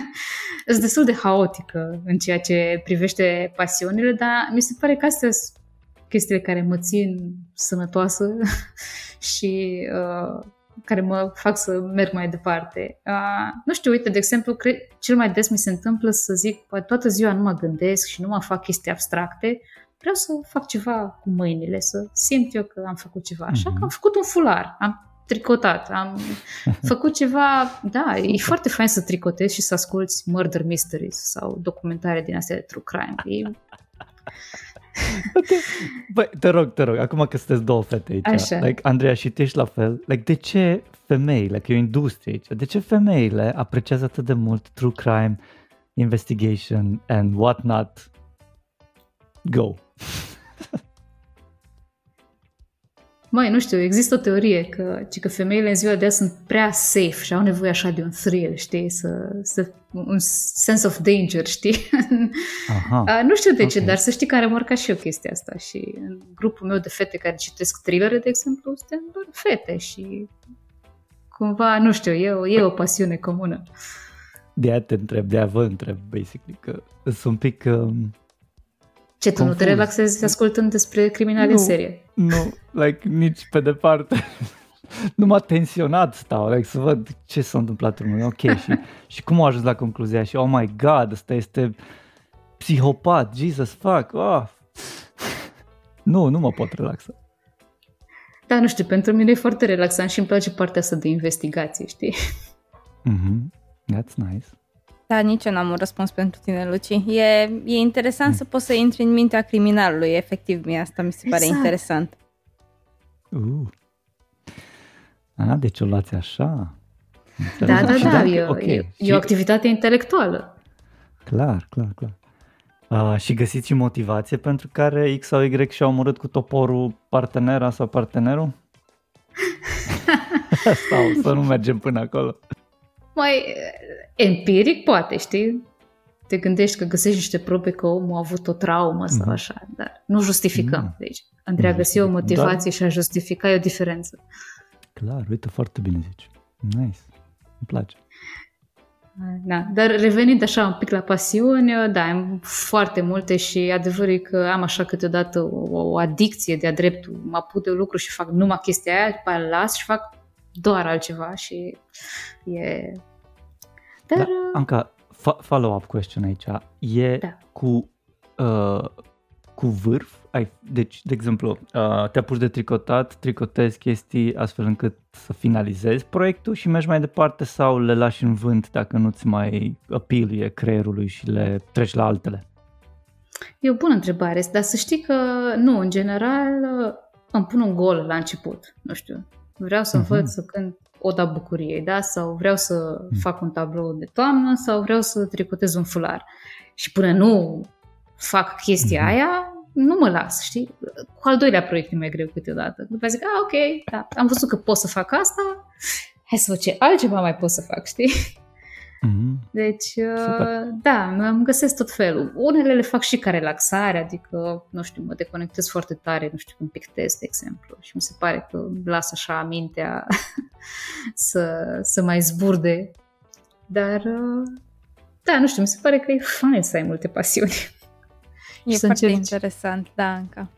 sunt destul de haotică în ceea ce privește pasiunile, dar mi se pare că astea sunt chestiile care mă țin sănătoasă și uh, care mă fac să merg mai departe. Uh, nu știu, uite, de exemplu, cred, cel mai des mi se întâmplă să zic, toată ziua nu mă gândesc și nu mă fac chestii abstracte, vreau să fac ceva cu mâinile, să simt eu că am făcut ceva. Așa mm-hmm. că am făcut un fular, am tricotat, am făcut ceva, da, e foarte fain să tricotezi și să asculti murder mysteries sau documentare din astea de true crime. E okay. Băi, te rog, te rog, acum că sunteți două fete aici, Așa. like, Andreea și tu ești la fel, like, de ce femeile, că e o industrie aici, de ce femeile apreciază atât de mult true crime, investigation and what not? Go! Mai, nu știu, există o teorie că, că femeile în ziua de azi sunt prea safe și au nevoie așa de un thrill, știi, să, să un sense of danger, știi? Aha, nu știu de ce, okay. dar să știi că am remarcat și eu chestia asta și în grupul meu de fete care citesc thrillere, de exemplu, suntem doar fete și cumva, nu știu, e o, e o pasiune comună. De-aia te întreb, de-aia vă întreb, basically, că sunt un pic... Um, ce, tu confuz. nu te relaxezi ascultând despre criminali nu, în serie? Nu, like, nici pe departe. nu m-a tensionat stau, like, să văd ce s-a întâmplat în Ok, și, și cum a ajuns la concluzia și oh my god, ăsta este psihopat, Jesus fuck, oh. Nu, nu mă pot relaxa. Da, nu știu, pentru mine e foarte relaxant și îmi place partea asta de investigație, știi? Mm-hmm. That's nice. Da, nici eu n-am un răspuns pentru tine, Luci. E, e interesant mm. să poți să intri în mintea criminalului, efectiv, mie asta mi se pare exact. interesant. Uh. A, deci o luați așa. Da, da, da, da, e, okay. e, e o activitate intelectuală. Clar, clar, clar. Uh, și găsiți și motivație pentru care X sau Y și-au omorât cu toporul partenera sau partenerul? sau să nu mergem până acolo? Mai empiric poate, știi? Te gândești că găsești niște probe că omul a avut o traumă sau mm. așa, dar nu justificăm. Mm. Deci, Andrei a găsit o motivație dar... și a justifica e o diferență. Clar, uite, foarte bine zici. Nice. Îmi place. Da, dar revenind așa un pic la pasiuni, da, am foarte multe și adevărul e că am așa câteodată o, o adicție de-a dreptul. Mă apuc de un lucru și fac numai chestia aia, după aia las și fac doar altceva și e... Dar... Da, Anca, follow-up question aici. E da. cu, uh, cu vârf ai, deci, de exemplu, uh, te apuci de tricotat, tricotezi chestii astfel încât să finalizezi proiectul și mergi mai departe sau le lași în vânt dacă nu-ți mai apilie creierului și le treci la altele? E o bună întrebare, dar să știi că nu, în general îmi pun un gol la început, nu știu, vreau să învăț uh-huh. să cânt Oda Bucuriei, da? Sau vreau să uh-huh. fac un tablou de toamnă sau vreau să tricotez un fular. Și până nu fac chestia uh-huh. aia, nu mă las, știi? Cu al doilea proiect e mai greu câteodată. După zic, ah, ok, da, am văzut că pot să fac asta, hai să văd ce altceva mai pot să fac, știi? Mm-hmm. Deci, uh, da, îmi găsesc tot felul. Unele le fac și ca relaxare, adică, nu știu, mă deconectez foarte tare, nu știu, când pictez, de exemplu, și mi se pare că las așa mintea să, să mai zburde. Dar, uh, da, nu știu, mi se pare că e fain să ai multe pasiuni. E foarte încerci. interesant, da, încă.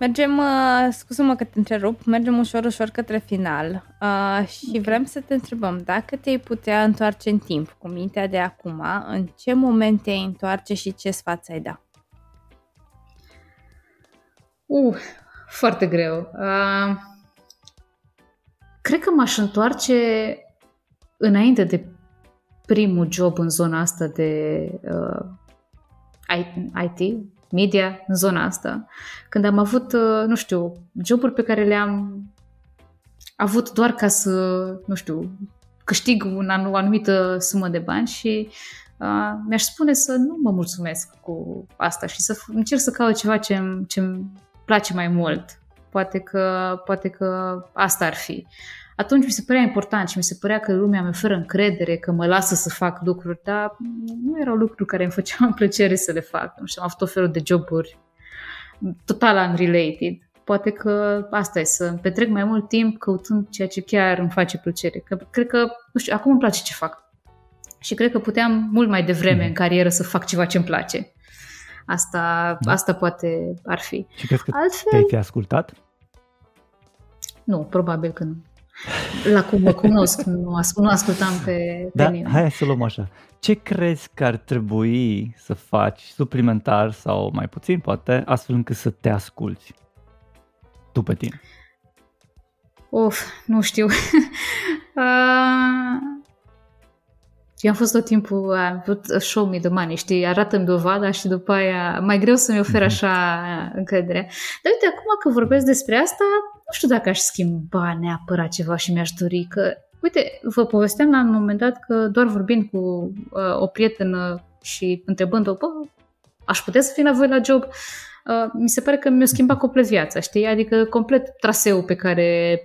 Mergem, uh, scuză-mă că te întrerup, mergem ușor, ușor către final uh, și okay. vrem să te întrebăm dacă te-ai putea întoarce în timp cu mintea de acum, în ce moment te-ai întoarce și ce sfat ai da? Uh, foarte greu. Uh, cred că m-aș întoarce înainte de primul job în zona asta de uh, IT, media în zona asta. Când am avut, uh, nu știu, joburi pe care le-am avut doar ca să, nu știu, câștig un, o anumită sumă de bani și uh, mi-aș spune să nu mă mulțumesc cu asta și să încerc să caut ceva ce ce place mai mult. Poate că, poate că asta ar fi. Atunci mi se părea important și mi se părea că lumea mi oferă încredere, că mă lasă să fac lucruri, dar nu erau lucruri care îmi făceau plăcere să le fac. Nu știu, am avut o felul de joburi total unrelated. Poate că asta e, să petrec mai mult timp căutând ceea ce chiar îmi face plăcere. Că, cred că, nu știu, acum îmi place ce fac. Și cred că puteam mult mai devreme în carieră să fac ceva ce îmi place. Asta, da. asta poate ar fi. Și crezi că Altfel, te-ai fi ascultat? Nu, probabil că nu. La cum mă cunosc, nu, as- nu ascultam pe, pe da, nimeni. Hai să luăm așa. Ce crezi că ar trebui să faci suplimentar sau mai puțin, poate, astfel încât să te asculți tu pe tine? Of, nu știu. uh, eu am fost tot timpul, am put show me the money, știi, arată-mi dovada și după aia mai greu să-mi ofer mhm. așa încredere. Dar uite, acum că vorbesc despre asta, nu știu dacă aș schimba neapărat ceva și mi-aș dori că... Uite, vă povesteam la un moment dat că doar vorbind cu uh, o prietenă și întrebând-o, bă, aș putea să fiu la voi la job, uh, mi se pare că mi-a schimbat complet viața, știi? Adică complet traseul pe care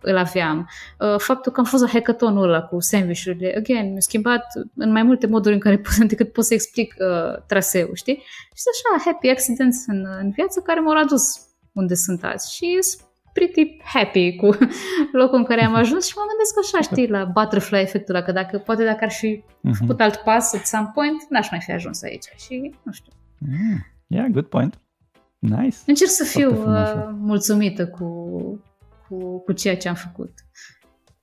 îl aveam. Uh, faptul că am fost la hackathonul ăla cu sandwich-urile, again, mi-a schimbat în mai multe moduri în care pot, decât pot să explic uh, traseul, știi? Și așa, happy accidents în, în viață care m-au adus unde sunt azi. Și pretty happy cu locul în care am ajuns și mă gândesc așa, știi, la butterfly efectul ăla, că dacă, poate dacă ar fi mhm. făcut alt pas at some point, n-aș mai fi ajuns aici și nu știu. Mm, yeah, good point. Nice. Încerc să fiu uh, mulțumită cu, cu, cu ceea ce am făcut.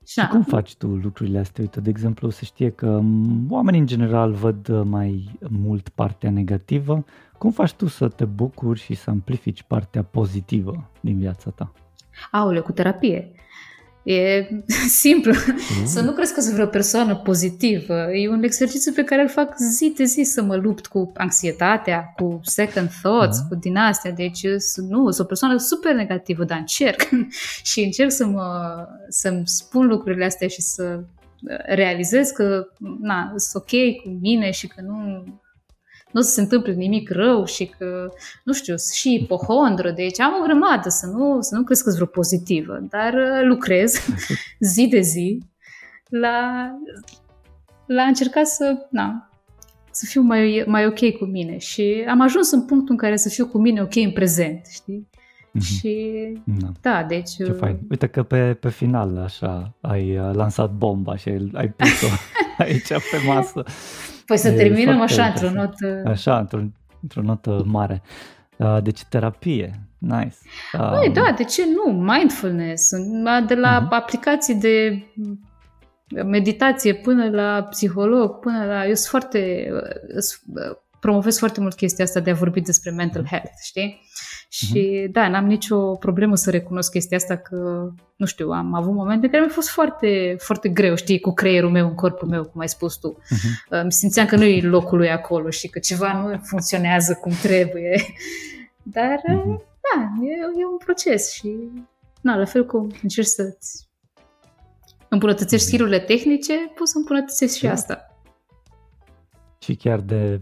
Și, și cum faci tu lucrurile astea? Uite, de exemplu, să știe că oamenii în general văd uh, mai mult partea negativă. Cum faci tu să te bucuri și să amplifici partea pozitivă din viața ta? Aoleu, cu terapie. E simplu. Mm. Să nu crezi că sunt vreo persoană pozitivă. E un exercițiu pe care îl fac zi de zi să mă lupt cu anxietatea, cu second thoughts, mm. cu din astea. Deci nu, sunt o persoană super negativă, dar încerc. și încerc să mă, să-mi spun lucrurile astea și să realizez că na, sunt ok cu mine și că nu nu o să se întâmple nimic rău și că, nu știu, și ipohondră, deci am o grămadă, să nu, să nu crezi că vreo pozitivă, dar uh, lucrez zi de zi la, la încerca să, na, să fiu mai, mai ok cu mine și am ajuns în punctul în care să fiu cu mine ok în prezent, știi? Mm-hmm. Și da. da, deci... Ce fain. Uh, Uite că pe, pe final așa ai uh, lansat bomba și ai, ai pus-o aici pe masă. Păi să terminăm așa, într-o notă... Așa, într-o, într-o notă mare. Uh, deci terapie, nice. Păi da, de ce nu? Mindfulness, de la uh-huh. aplicații de meditație până la psiholog, până la... Eu sunt foarte... promovez foarte mult chestia asta de a vorbi despre mental health, știi? Și uh-huh. da, n-am nicio problemă să recunosc chestia asta că, nu știu, am avut momente în care mi-a fost foarte, foarte greu, știi, cu creierul meu în corpul meu, cum ai spus tu. Uh-huh. Mi simțeam că nu e locul lui acolo și că ceva nu funcționează cum trebuie. Dar, uh-huh. da, e, e un proces și, na, la fel cum încerci să-ți îmbunătățești skill tehnice, poți să îmbunătățești și da. asta. Și chiar de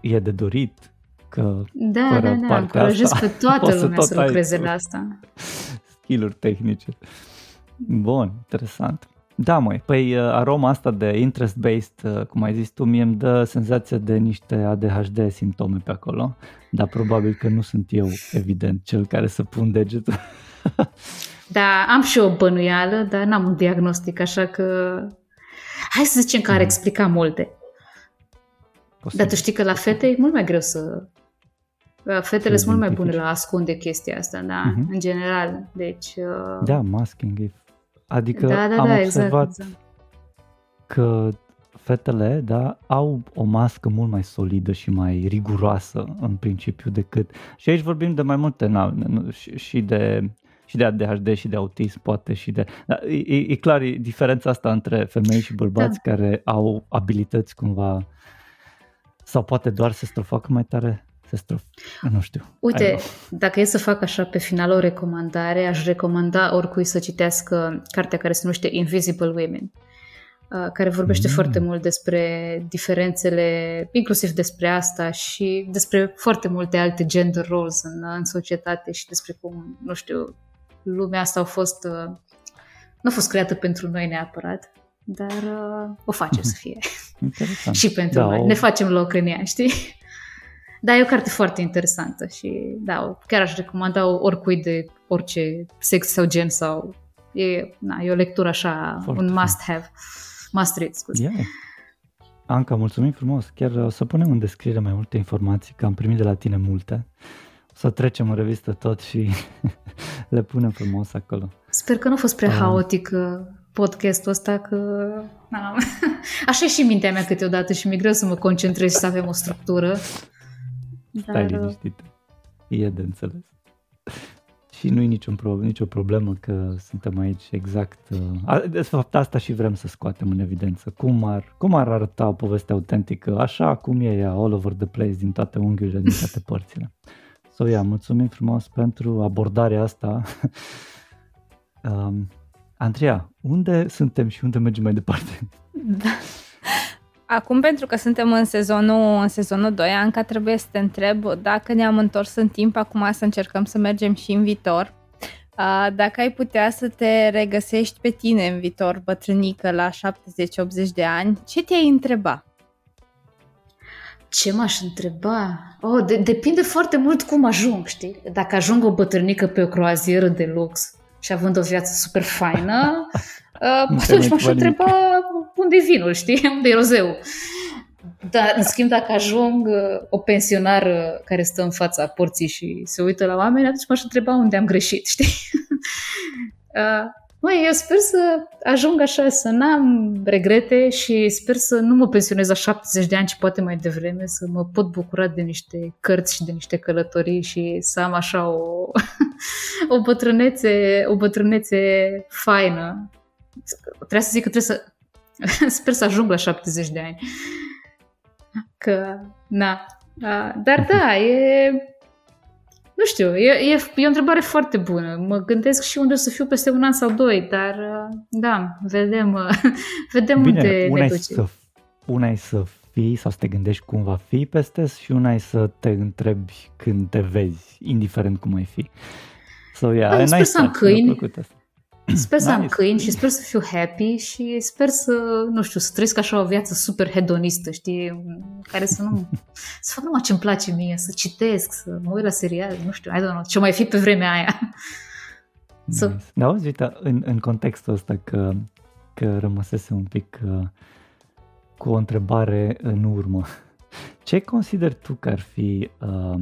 e de dorit că da, fără da, da, încurajez pe toată lumea să, să lucreze la asta. Skill-uri tehnice. Bun, interesant. Da, măi, păi uh, aroma asta de interest-based, uh, cum ai zis tu, mie îmi dă senzația de niște ADHD simptome pe acolo, dar probabil că nu sunt eu, evident, cel care să pun degetul. da, am și o bănuială, dar n-am un diagnostic, așa că hai să zicem că ar mm. explica multe. Posibil. Dar tu știi că la fete e mult mai greu să Fetele sunt mult mai bune la a ascunde chestia asta, da, uh-huh. în general. Deci, uh... Da, masking. Adică da, da, am da, exact, observat exact, exact. că fetele, da, au o mască mult mai solidă și mai riguroasă în principiu decât... Și aici vorbim de mai multe, na, și, și de și de ADHD și de autism, poate și de... Da, e, e clar e diferența asta între femei și bărbați da. care au abilități cumva sau poate doar să facă mai tare se strof. Nu știu. Uite, dacă e să fac așa pe final o recomandare, aș recomanda oricui să citească cartea care se numește Invisible Women. uh, care vorbește mm. foarte mult despre diferențele, inclusiv despre asta și despre foarte multe alte gender roles în, în societate și despre cum, nu știu, lumea asta a fost, uh, nu a fost creată pentru noi neapărat, dar uh, o face să fie. Interesant. și pentru da, noi. O... Ne facem loc în ea, știi? Da, e o carte foarte interesantă și da, chiar aș recomanda oricui de orice sex sau gen sau e, na, e o lectură așa, foarte un must-have, must-read, scuze. Yeah. Anca, mulțumim frumos. Chiar o să punem în descriere mai multe informații, că am primit de la tine multe. O să trecem în revistă tot și le punem frumos acolo. Sper că nu a fost prea uh. haotic podcastul ăsta, că na, așa e și mintea mea câteodată și mi-e greu să mă concentrez și să avem o structură. Stai Dar... liniștit. E de înțeles. Și nu e niciun pro- nicio problemă că suntem aici exact... Uh, de fapt, asta și vrem să scoatem în evidență. Cum ar, cum ar arăta o poveste autentică, așa cum e ea, all over the place, din toate unghiurile, din toate părțile. So, yeah, mulțumim frumos pentru abordarea asta. um, Andreea, unde suntem și unde mergem mai departe? Da. Acum, pentru că suntem în sezonul, în sezonul 2, Anca, trebuie să te întreb dacă ne-am întors în timp, acum să încercăm să mergem și în viitor. Dacă ai putea să te regăsești pe tine în viitor, bătrânică, la 70-80 de ani, ce te-ai întreba? Ce m-aș întreba? Oh, de- depinde foarte mult cum ajung, știi? Dacă ajung o bătrânică pe o croazieră de lux și având o viață super faină, uh, atunci m-aș întreba unde e vinul, știi? Unde e rozeu? Dar, în schimb, dacă ajung uh, o pensionară care stă în fața porții și se uită la oameni, atunci m-aș întreba unde am greșit, știi? uh, Măi, eu sper să ajung așa, să n-am regrete și sper să nu mă pensionez la 70 de ani, ci poate mai devreme, să mă pot bucura de niște cărți și de niște călătorii și să am așa o, o bătrânețe, o bătrânețe faină. Trebuie să zic că trebuie să Sper să ajung la 70 de ani. Că, na. Dar da, e... Nu știu, e, e, e o întrebare foarte bună. Mă gândesc și unde o să fiu peste un an sau doi, dar da, vedem, vedem Bine, unde una ne duce. Să, una e să fii sau să te gândești cum va fi peste și una e să te întrebi când te vezi, indiferent cum ai fi. So, yeah, da, sper să am câini. Sper să nice. am câini și sper să fiu happy și sper să, nu știu, să trăiesc așa o viață super hedonistă, știi, care să nu, să fac numai ce-mi place mie, să citesc, să mă uit la serial, nu știu, I don't know, ce mai fi pe vremea aia. Nice. So... Da, auzi, uite, în, în contextul ăsta că, că rămăsese un pic uh, cu o întrebare în urmă, ce consider tu că ar fi, uh,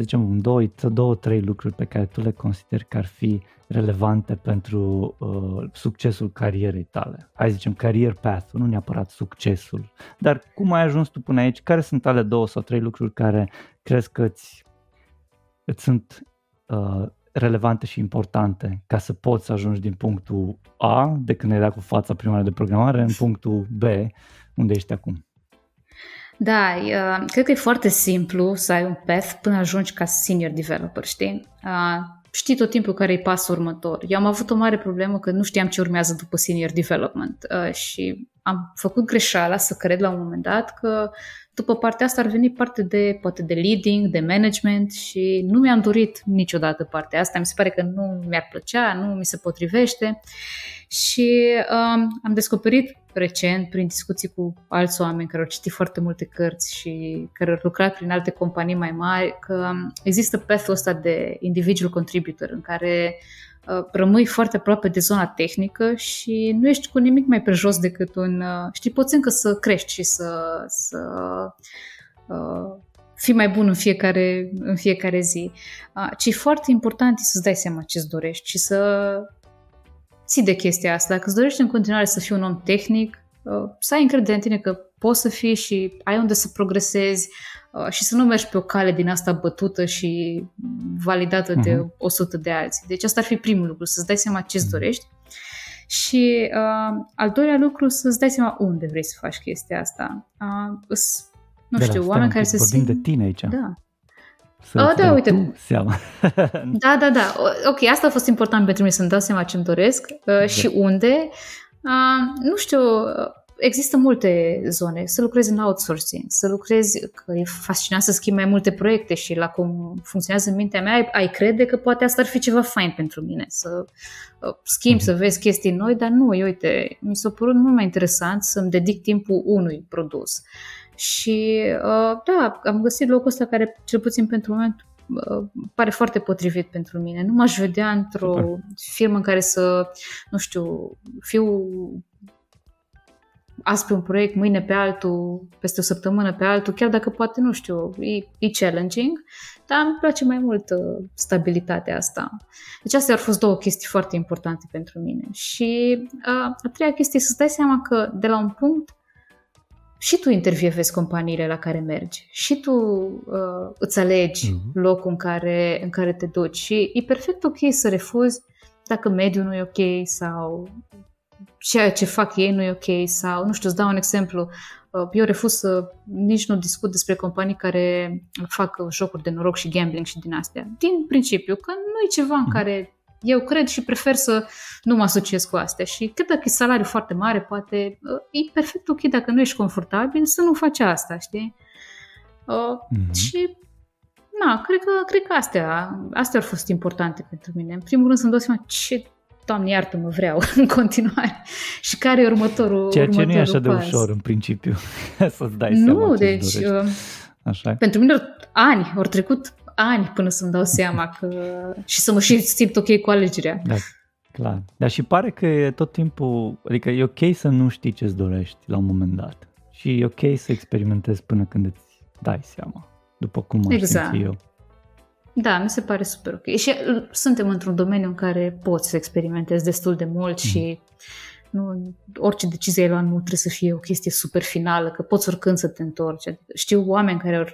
să zicem, un, două, două, trei lucruri pe care tu le consideri că ar fi relevante pentru uh, succesul carierei tale. Hai zicem career path nu neapărat succesul. Dar cum ai ajuns tu până aici? Care sunt ale două sau trei lucruri care crezi că îți, îți sunt uh, relevante și importante ca să poți să ajungi din punctul A, de când ai dat cu fața prima de programare, în punctul B, unde ești acum? Da, uh, cred că e foarte simplu să ai un path până ajungi ca senior developer, știi? Uh, știi tot timpul care e pasul următor. Eu am avut o mare problemă că nu știam ce urmează după senior development uh, și am făcut greșeala să cred la un moment dat că după partea asta ar veni parte de, poate de leading, de management și nu mi-am dorit niciodată partea asta. Mi se pare că nu mi-ar plăcea, nu mi se potrivește și um, am descoperit recent, prin discuții cu alți oameni care au citit foarte multe cărți și care au lucrat prin alte companii mai mari, că există path-ul ăsta de individual contributor în care uh, rămâi foarte aproape de zona tehnică și nu ești cu nimic mai pe jos decât un... Uh, știi, poți încă să crești și să, să uh, fii mai bun în fiecare, în fiecare zi. Uh, ce e foarte important e să-ți dai seama ce-ți dorești și să ții de chestia asta. Dacă îți dorești în continuare să fii un om tehnic, uh, să ai încredere în tine că poți să fii și ai unde să progresezi uh, și să nu mergi pe o cale din asta bătută și validată uh-huh. de 100 mhm. de alții. Deci asta ar fi primul lucru, să-ți dai seama ce-ți mhm. dorești. Și uh, al doilea lucru, să-ți dai seama unde vrei să faci chestia asta. Uh, nu de știu, oameni care se simt... de tine aici. Da. Să oh, da, uite. Tu seama. da, da, da. Ok, asta a fost important pentru mine să-mi dau seama ce-mi doresc uh, da. și unde. Uh, nu știu, există multe zone. Să lucrezi în outsourcing, să lucrezi, că e fascinant să schimbi mai multe proiecte și la cum funcționează mintea mea, ai, ai crede că poate asta ar fi ceva fain pentru mine, să uh, schimbi, să vezi chestii noi, dar nu, uite, mi s-a părut mult mai interesant să-mi dedic timpul unui produs. Și uh, da, am găsit locul ăsta care, cel puțin pentru moment, uh, pare foarte potrivit pentru mine. Nu m-aș vedea într-o Super. firmă în care să, nu știu, fiu azi pe un proiect, mâine pe altul, peste o săptămână pe altul, chiar dacă poate, nu știu, e, e challenging, dar îmi place mai mult uh, stabilitatea asta. Deci astea au fost două chestii foarte importante pentru mine. Și uh, a treia chestie, să-ți dai seama că de la un punct și tu intervievezi companiile la care mergi și tu uh, îți alegi mm-hmm. locul în care, în care te duci și e perfect ok să refuzi dacă mediul nu e ok sau ceea ce fac ei nu e ok sau, nu știu, îți dau un exemplu. Uh, eu refuz să nici nu discut despre companii care fac jocuri de noroc și gambling și din astea. Din principiu, că nu e ceva în mhm. care eu cred și prefer să nu mă asociez cu astea și cât dacă e salariu foarte mare, poate uh, e perfect ok dacă nu ești confortabil să nu faci asta, știi? Uh, mm-hmm. Și na, cred că, cred că astea, astea au fost importante pentru mine. În primul rând să-mi dau seama ce Doamne, iartă-mă, vreau în continuare. Și care e următorul Ceea ce următorul nu e așa pas? de ușor, în principiu, să-ți dai nu, seama deci, uh, Așa. pentru mine ani, au trecut ani până să-mi dau seama că... și să mă și simt ok cu alegerea. Da, clar. Dar și pare că e tot timpul, adică e ok să nu știi ce-ți dorești la un moment dat. Și e ok să experimentezi până când îți dai seama, după cum aș exact. simți eu. Da, mi se pare super ok. Și uh, suntem într-un domeniu în care poți să experimentezi destul de mult mm. și nu, orice decizie ai luat nu trebuie să fie o chestie super finală, că poți oricând să te întorci. Știu oameni care au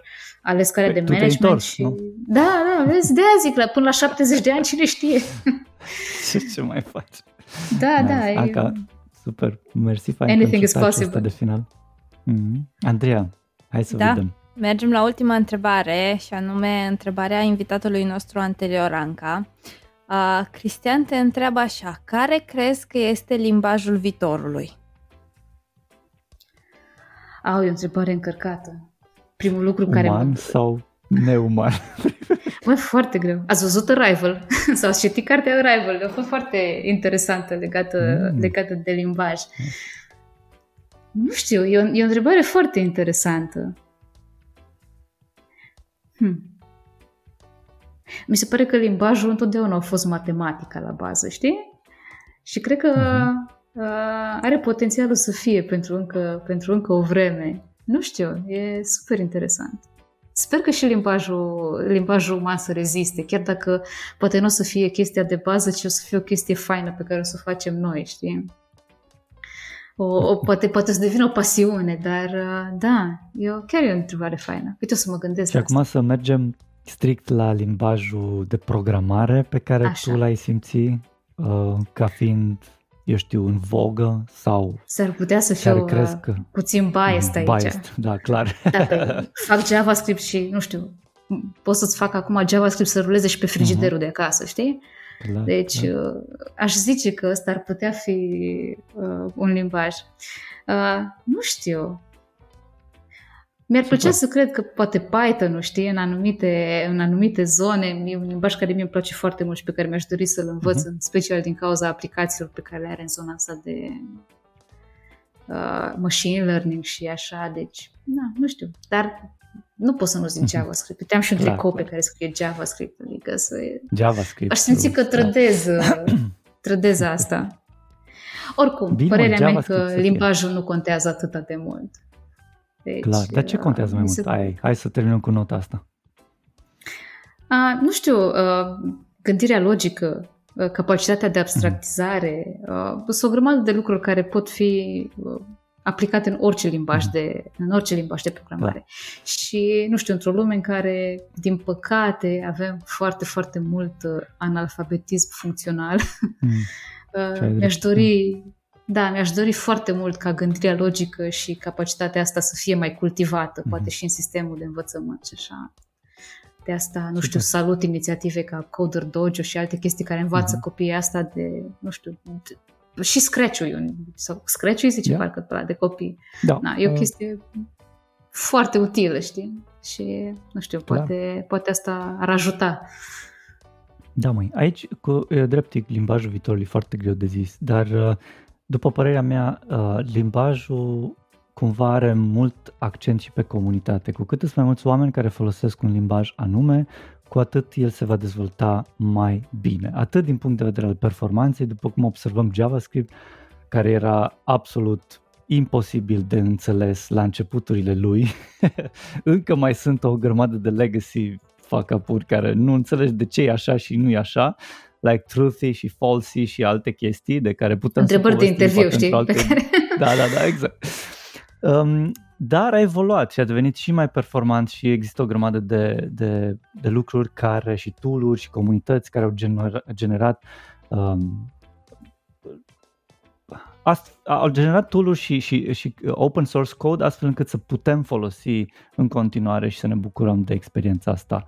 ales care păi, de management întorci, și... Nu? Da, da, vezi, de aia zic, la, până la 70 de ani cine știe. ce, ce mai faci? Da, nice. da. Anca, e... super, mersi fain Anything is possible. de final. Mm-hmm. Andreea, hai să da. vedem. Mergem la ultima întrebare și anume întrebarea invitatului nostru anterior, Anca. Uh, Cristian te întreabă așa, care crezi că este limbajul viitorului? Au, e o întrebare încărcată. Primul lucru Uman care... Uman sau neuman? Mă, foarte greu. Ați văzut Arrival? sau ați citit cartea Arrival? A fost foarte interesantă legată, mm. legată de limbaj. Nu știu, e o, e o întrebare foarte interesantă. Hmm. Mi se pare că limbajul întotdeauna a fost matematica la bază, știi? Și cred că uh-huh. uh, are potențialul să fie pentru încă, pentru încă o vreme. Nu știu, e super interesant. Sper că și limbajul, limbajul uman să reziste, chiar dacă poate nu o să fie chestia de bază, ci o să fie o chestie faină pe care o să o facem noi, știi? O, o, poate, poate să devină o pasiune, dar uh, da, eu, chiar e o întrebare faină. Uite, o să mă gândesc Și acum să mergem strict la limbajul de programare pe care Așa. tu l-ai simțit uh, ca fiind, eu știu, în vogă sau... S-ar putea să fiu crezi uh, că... puțin biased aici. Biased, da, clar. Dacă fac JavaScript și, nu știu, pot să-ți fac acum JavaScript să ruleze și pe frigiderul uh-huh. de acasă, știi? Clar, deci clar. Uh, aș zice că ăsta ar putea fi uh, un limbaj. Uh, nu știu. Mi-ar Super. plăcea să cred că poate Python, nu știi, în anumite, în anumite zone, e un limbaj care mi-e place foarte mult și pe care mi-aș dori să-l învăț, uh-huh. în special din cauza aplicațiilor pe care le are în zona asta de uh, machine learning și așa, deci, na, nu știu, dar nu pot să nu zic mhm. JavaScript. Uite, am și un clar, tricou clar. pe care scrie JavaScript, adică să... JavaScript. Aș simți că trădez, trădez asta. Oricum, Bine, părerea mea că limbajul nu contează atât de mult. Deci, Clar, dar ce contează mai mult? Se... Hai, hai să terminăm cu nota asta. A, nu știu, uh, gândirea logică, uh, capacitatea de abstractizare, uh, sunt o grămadă de lucruri care pot fi uh, aplicate în orice limbaj mhm. de, în orice limbaj de programare. Da. Și, nu știu, într-o lume în care, din păcate, avem foarte, foarte mult uh, analfabetism funcțional, mm. mi-aș dori da, mi-aș dori foarte mult ca gândirea logică și capacitatea asta să fie mai cultivată, mm-hmm. poate și în sistemul de învățământ și așa. De asta, nu știu, salut inițiative ca Coder Dojo și alte chestii care învață mm-hmm. copiii asta de, nu știu, de, și scratch-ul, sau scratch-ul zice yeah. parcă pe de copii. Da. Na, e o chestie foarte utilă, știi? Și, nu știu, poate, da. poate asta ar ajuta. Da, măi, aici, cu e, drept, limbajul viitorului e foarte greu de zis, dar uh, după părerea mea, uh, limbajul cumva are mult accent și pe comunitate. Cu cât sunt mai mulți oameni care folosesc un limbaj anume, cu atât el se va dezvolta mai bine. Atât din punct de vedere al performanței, după cum observăm JavaScript, care era absolut imposibil de înțeles la începuturile lui. Încă mai sunt o grămadă de legacy fuck up care nu înțelegi de ce e așa și nu e așa, like truthy și falsy și alte chestii de care putem Întrebări să de interviu, știi? Alte... Care... Da, da, da, exact. Um, dar a evoluat și a devenit și mai performant și există o grămadă de, de, de lucruri care și tool și comunități care au genera, generat um, ast- au generat tool și, și, și open source code astfel încât să putem folosi în continuare și să ne bucurăm de experiența asta.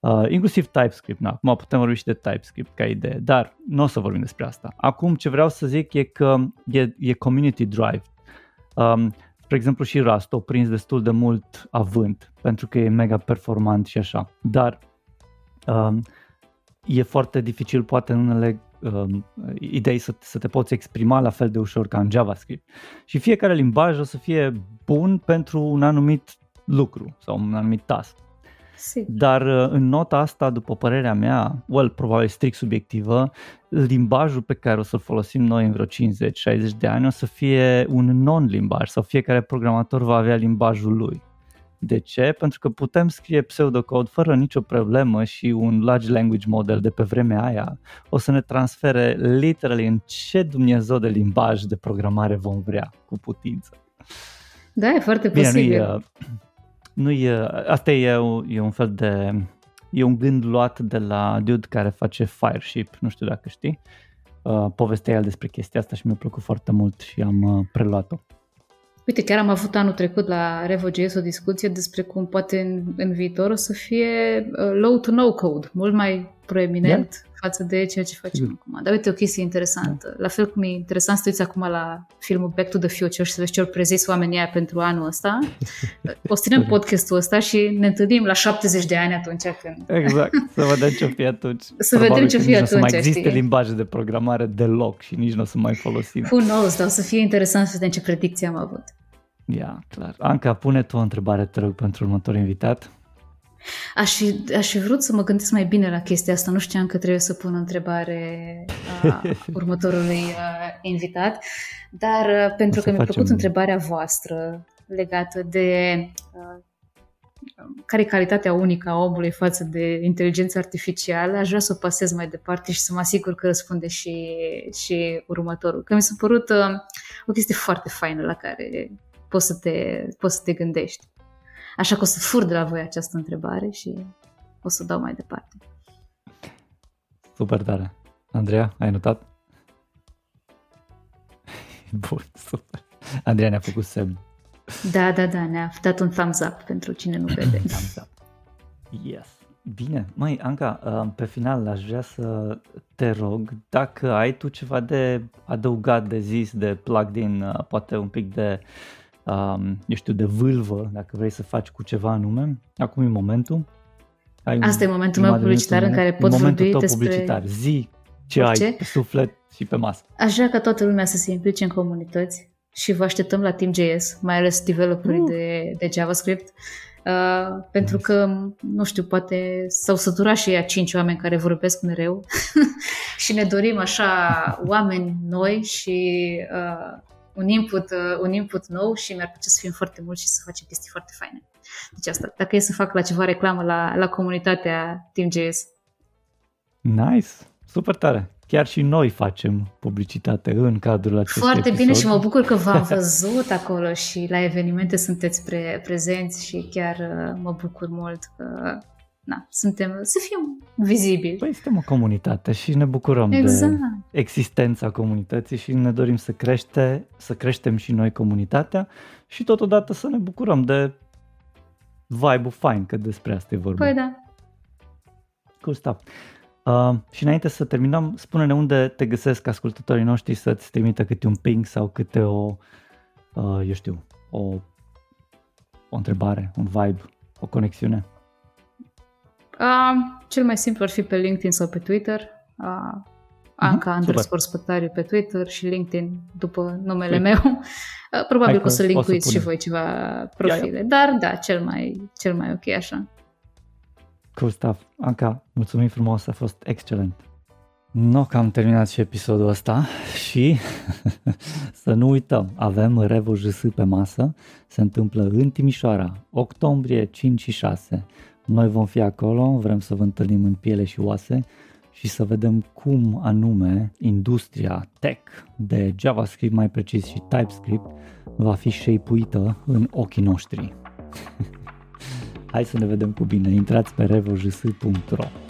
Uh, inclusiv TypeScript, na, acum putem vorbi și de TypeScript ca idee, dar nu o să vorbim despre asta. Acum ce vreau să zic e că e, e community drive. Um, spre exemplu și Rust a prins destul de mult avânt pentru că e mega performant și așa, dar um, e foarte dificil poate în unele um, idei să, să te poți exprima la fel de ușor ca în JavaScript. Și fiecare limbaj o să fie bun pentru un anumit lucru sau un anumit task. Sigur. Dar uh, în nota asta, după părerea mea, well, probabil strict subiectivă, limbajul pe care o să-l folosim noi în vreo 50-60 de ani o să fie un non-limbaj sau fiecare programator va avea limbajul lui. De ce? Pentru că putem scrie pseudocode fără nicio problemă și un large language model de pe vremea aia o să ne transfere literally în ce Dumnezeu de limbaj de programare vom vrea cu putință. Da, e foarte Bine, posibil. Nu e, nu e, asta e, e un fel de, e un gând luat de la dude care face Fireship, nu știu dacă știi. Uh, povestea el despre chestia asta și mi-a plăcut foarte mult și am uh, preluat-o. Uite, chiar am avut anul trecut la Revo.js o discuție despre cum poate în, în viitor o să fie uh, low to no code, mult mai proeminent yeah. Față de ceea ce facem Sigur. acum. Dar uite, o chestie interesantă. Yeah. La fel cum e interesant să uiți acum la filmul Back to the Future și să vezi ce au prezis oamenii aia pentru anul ăsta. O să ținem podcastul ăsta și ne întâlnim la 70 de ani atunci când... Exact, să vedem ce fi atunci. Să Probabil vedem ce fi atunci, Nu o să mai existe știi? limbaje de programare deloc și nici nu o să mai folosim. Who knows, dar o să fie interesant să vedem ce predicție am avut. Ia, clar. Anca, pune tu o întrebare, te rog, pentru următorul invitat. Aș fi, aș fi vrut să mă gândesc mai bine la chestia asta. Nu știam că trebuie să pun o întrebare a următorului uh, invitat, dar uh, pentru că mi-a plăcut întrebarea voastră legată de uh, care e calitatea unică a omului față de inteligența artificială, aș vrea să o pasez mai departe și să mă asigur că răspunde și, și următorul. Că mi s-a părut uh, o chestie foarte faină la care poți să te, poți să te gândești. Așa că o să fur de la voi această întrebare și o să dau mai departe. Super tare. Andreea, ai notat? Bun, super. Andreea ne-a făcut semn. Da, da, da, ne-a dat un thumbs up pentru cine nu vede. thumbs up. Yes. Bine, mai Anca, uh, pe final aș vrea să te rog dacă ai tu ceva de adăugat, de zis, de plugged in, uh, poate un pic de um, eu știu, de vâlvă, dacă vrei să faci cu ceva anume, acum e momentul. Ai Asta un, e momentul meu publicitar în care pot vorbi despre... publicitar. Zi ce Orice? ai pe suflet și pe masă. Aș vrea ca toată lumea să se implice în comunități și vă așteptăm la Team.js, mai ales developerii uh. de, de JavaScript, uh, pentru nice. că, nu știu, poate s-au săturat și ei cinci oameni care vorbesc mereu și ne dorim așa oameni noi și uh, un input, uh, un input nou și mi-ar plăcea să fim foarte mulți și să facem chestii foarte faine. Deci asta, dacă e să fac la ceva reclamă la, la comunitatea Team.js. Nice, super tare. Chiar și noi facem publicitate în cadrul acestui Foarte episod. bine și mă bucur că v-am văzut acolo și la evenimente sunteți pre- prezenți și chiar uh, mă bucur mult că na, suntem, să fim vizibili. Păi suntem o comunitate și ne bucurăm exact. de existența comunității și ne dorim să crește, să creștem și noi comunitatea și totodată să ne bucurăm de vibe-ul fain, că despre asta e vorba. Păi da. Cool stuff. Uh, și înainte să terminăm, spune-ne unde te găsesc ascultătorii noștri să-ți trimită câte un ping sau câte o, uh, eu știu, o, o întrebare, un vibe, o conexiune. Uh, cel mai simplu ar fi pe LinkedIn sau pe Twitter. Uh, Anca uh-huh, underscore spătariu pe Twitter și LinkedIn după numele Super. meu. Uh, probabil că o să linkuiți și voi ceva profile, ia, ia. dar da, cel mai, cel mai ok așa. Cool stuff. Anca, mulțumim frumos, a fost excelent. Nu că am terminat și episodul ăsta și să nu uităm, avem Revo JS pe masă, se întâmplă în Timișoara, octombrie 5 și 6. Noi vom fi acolo, vrem să vă întâlnim în piele și oase și să vedem cum anume industria tech de JavaScript, mai precis și TypeScript, va fi shape în ochii noștri. Hai să ne vedem cu bine. Intrați pe revojs.ro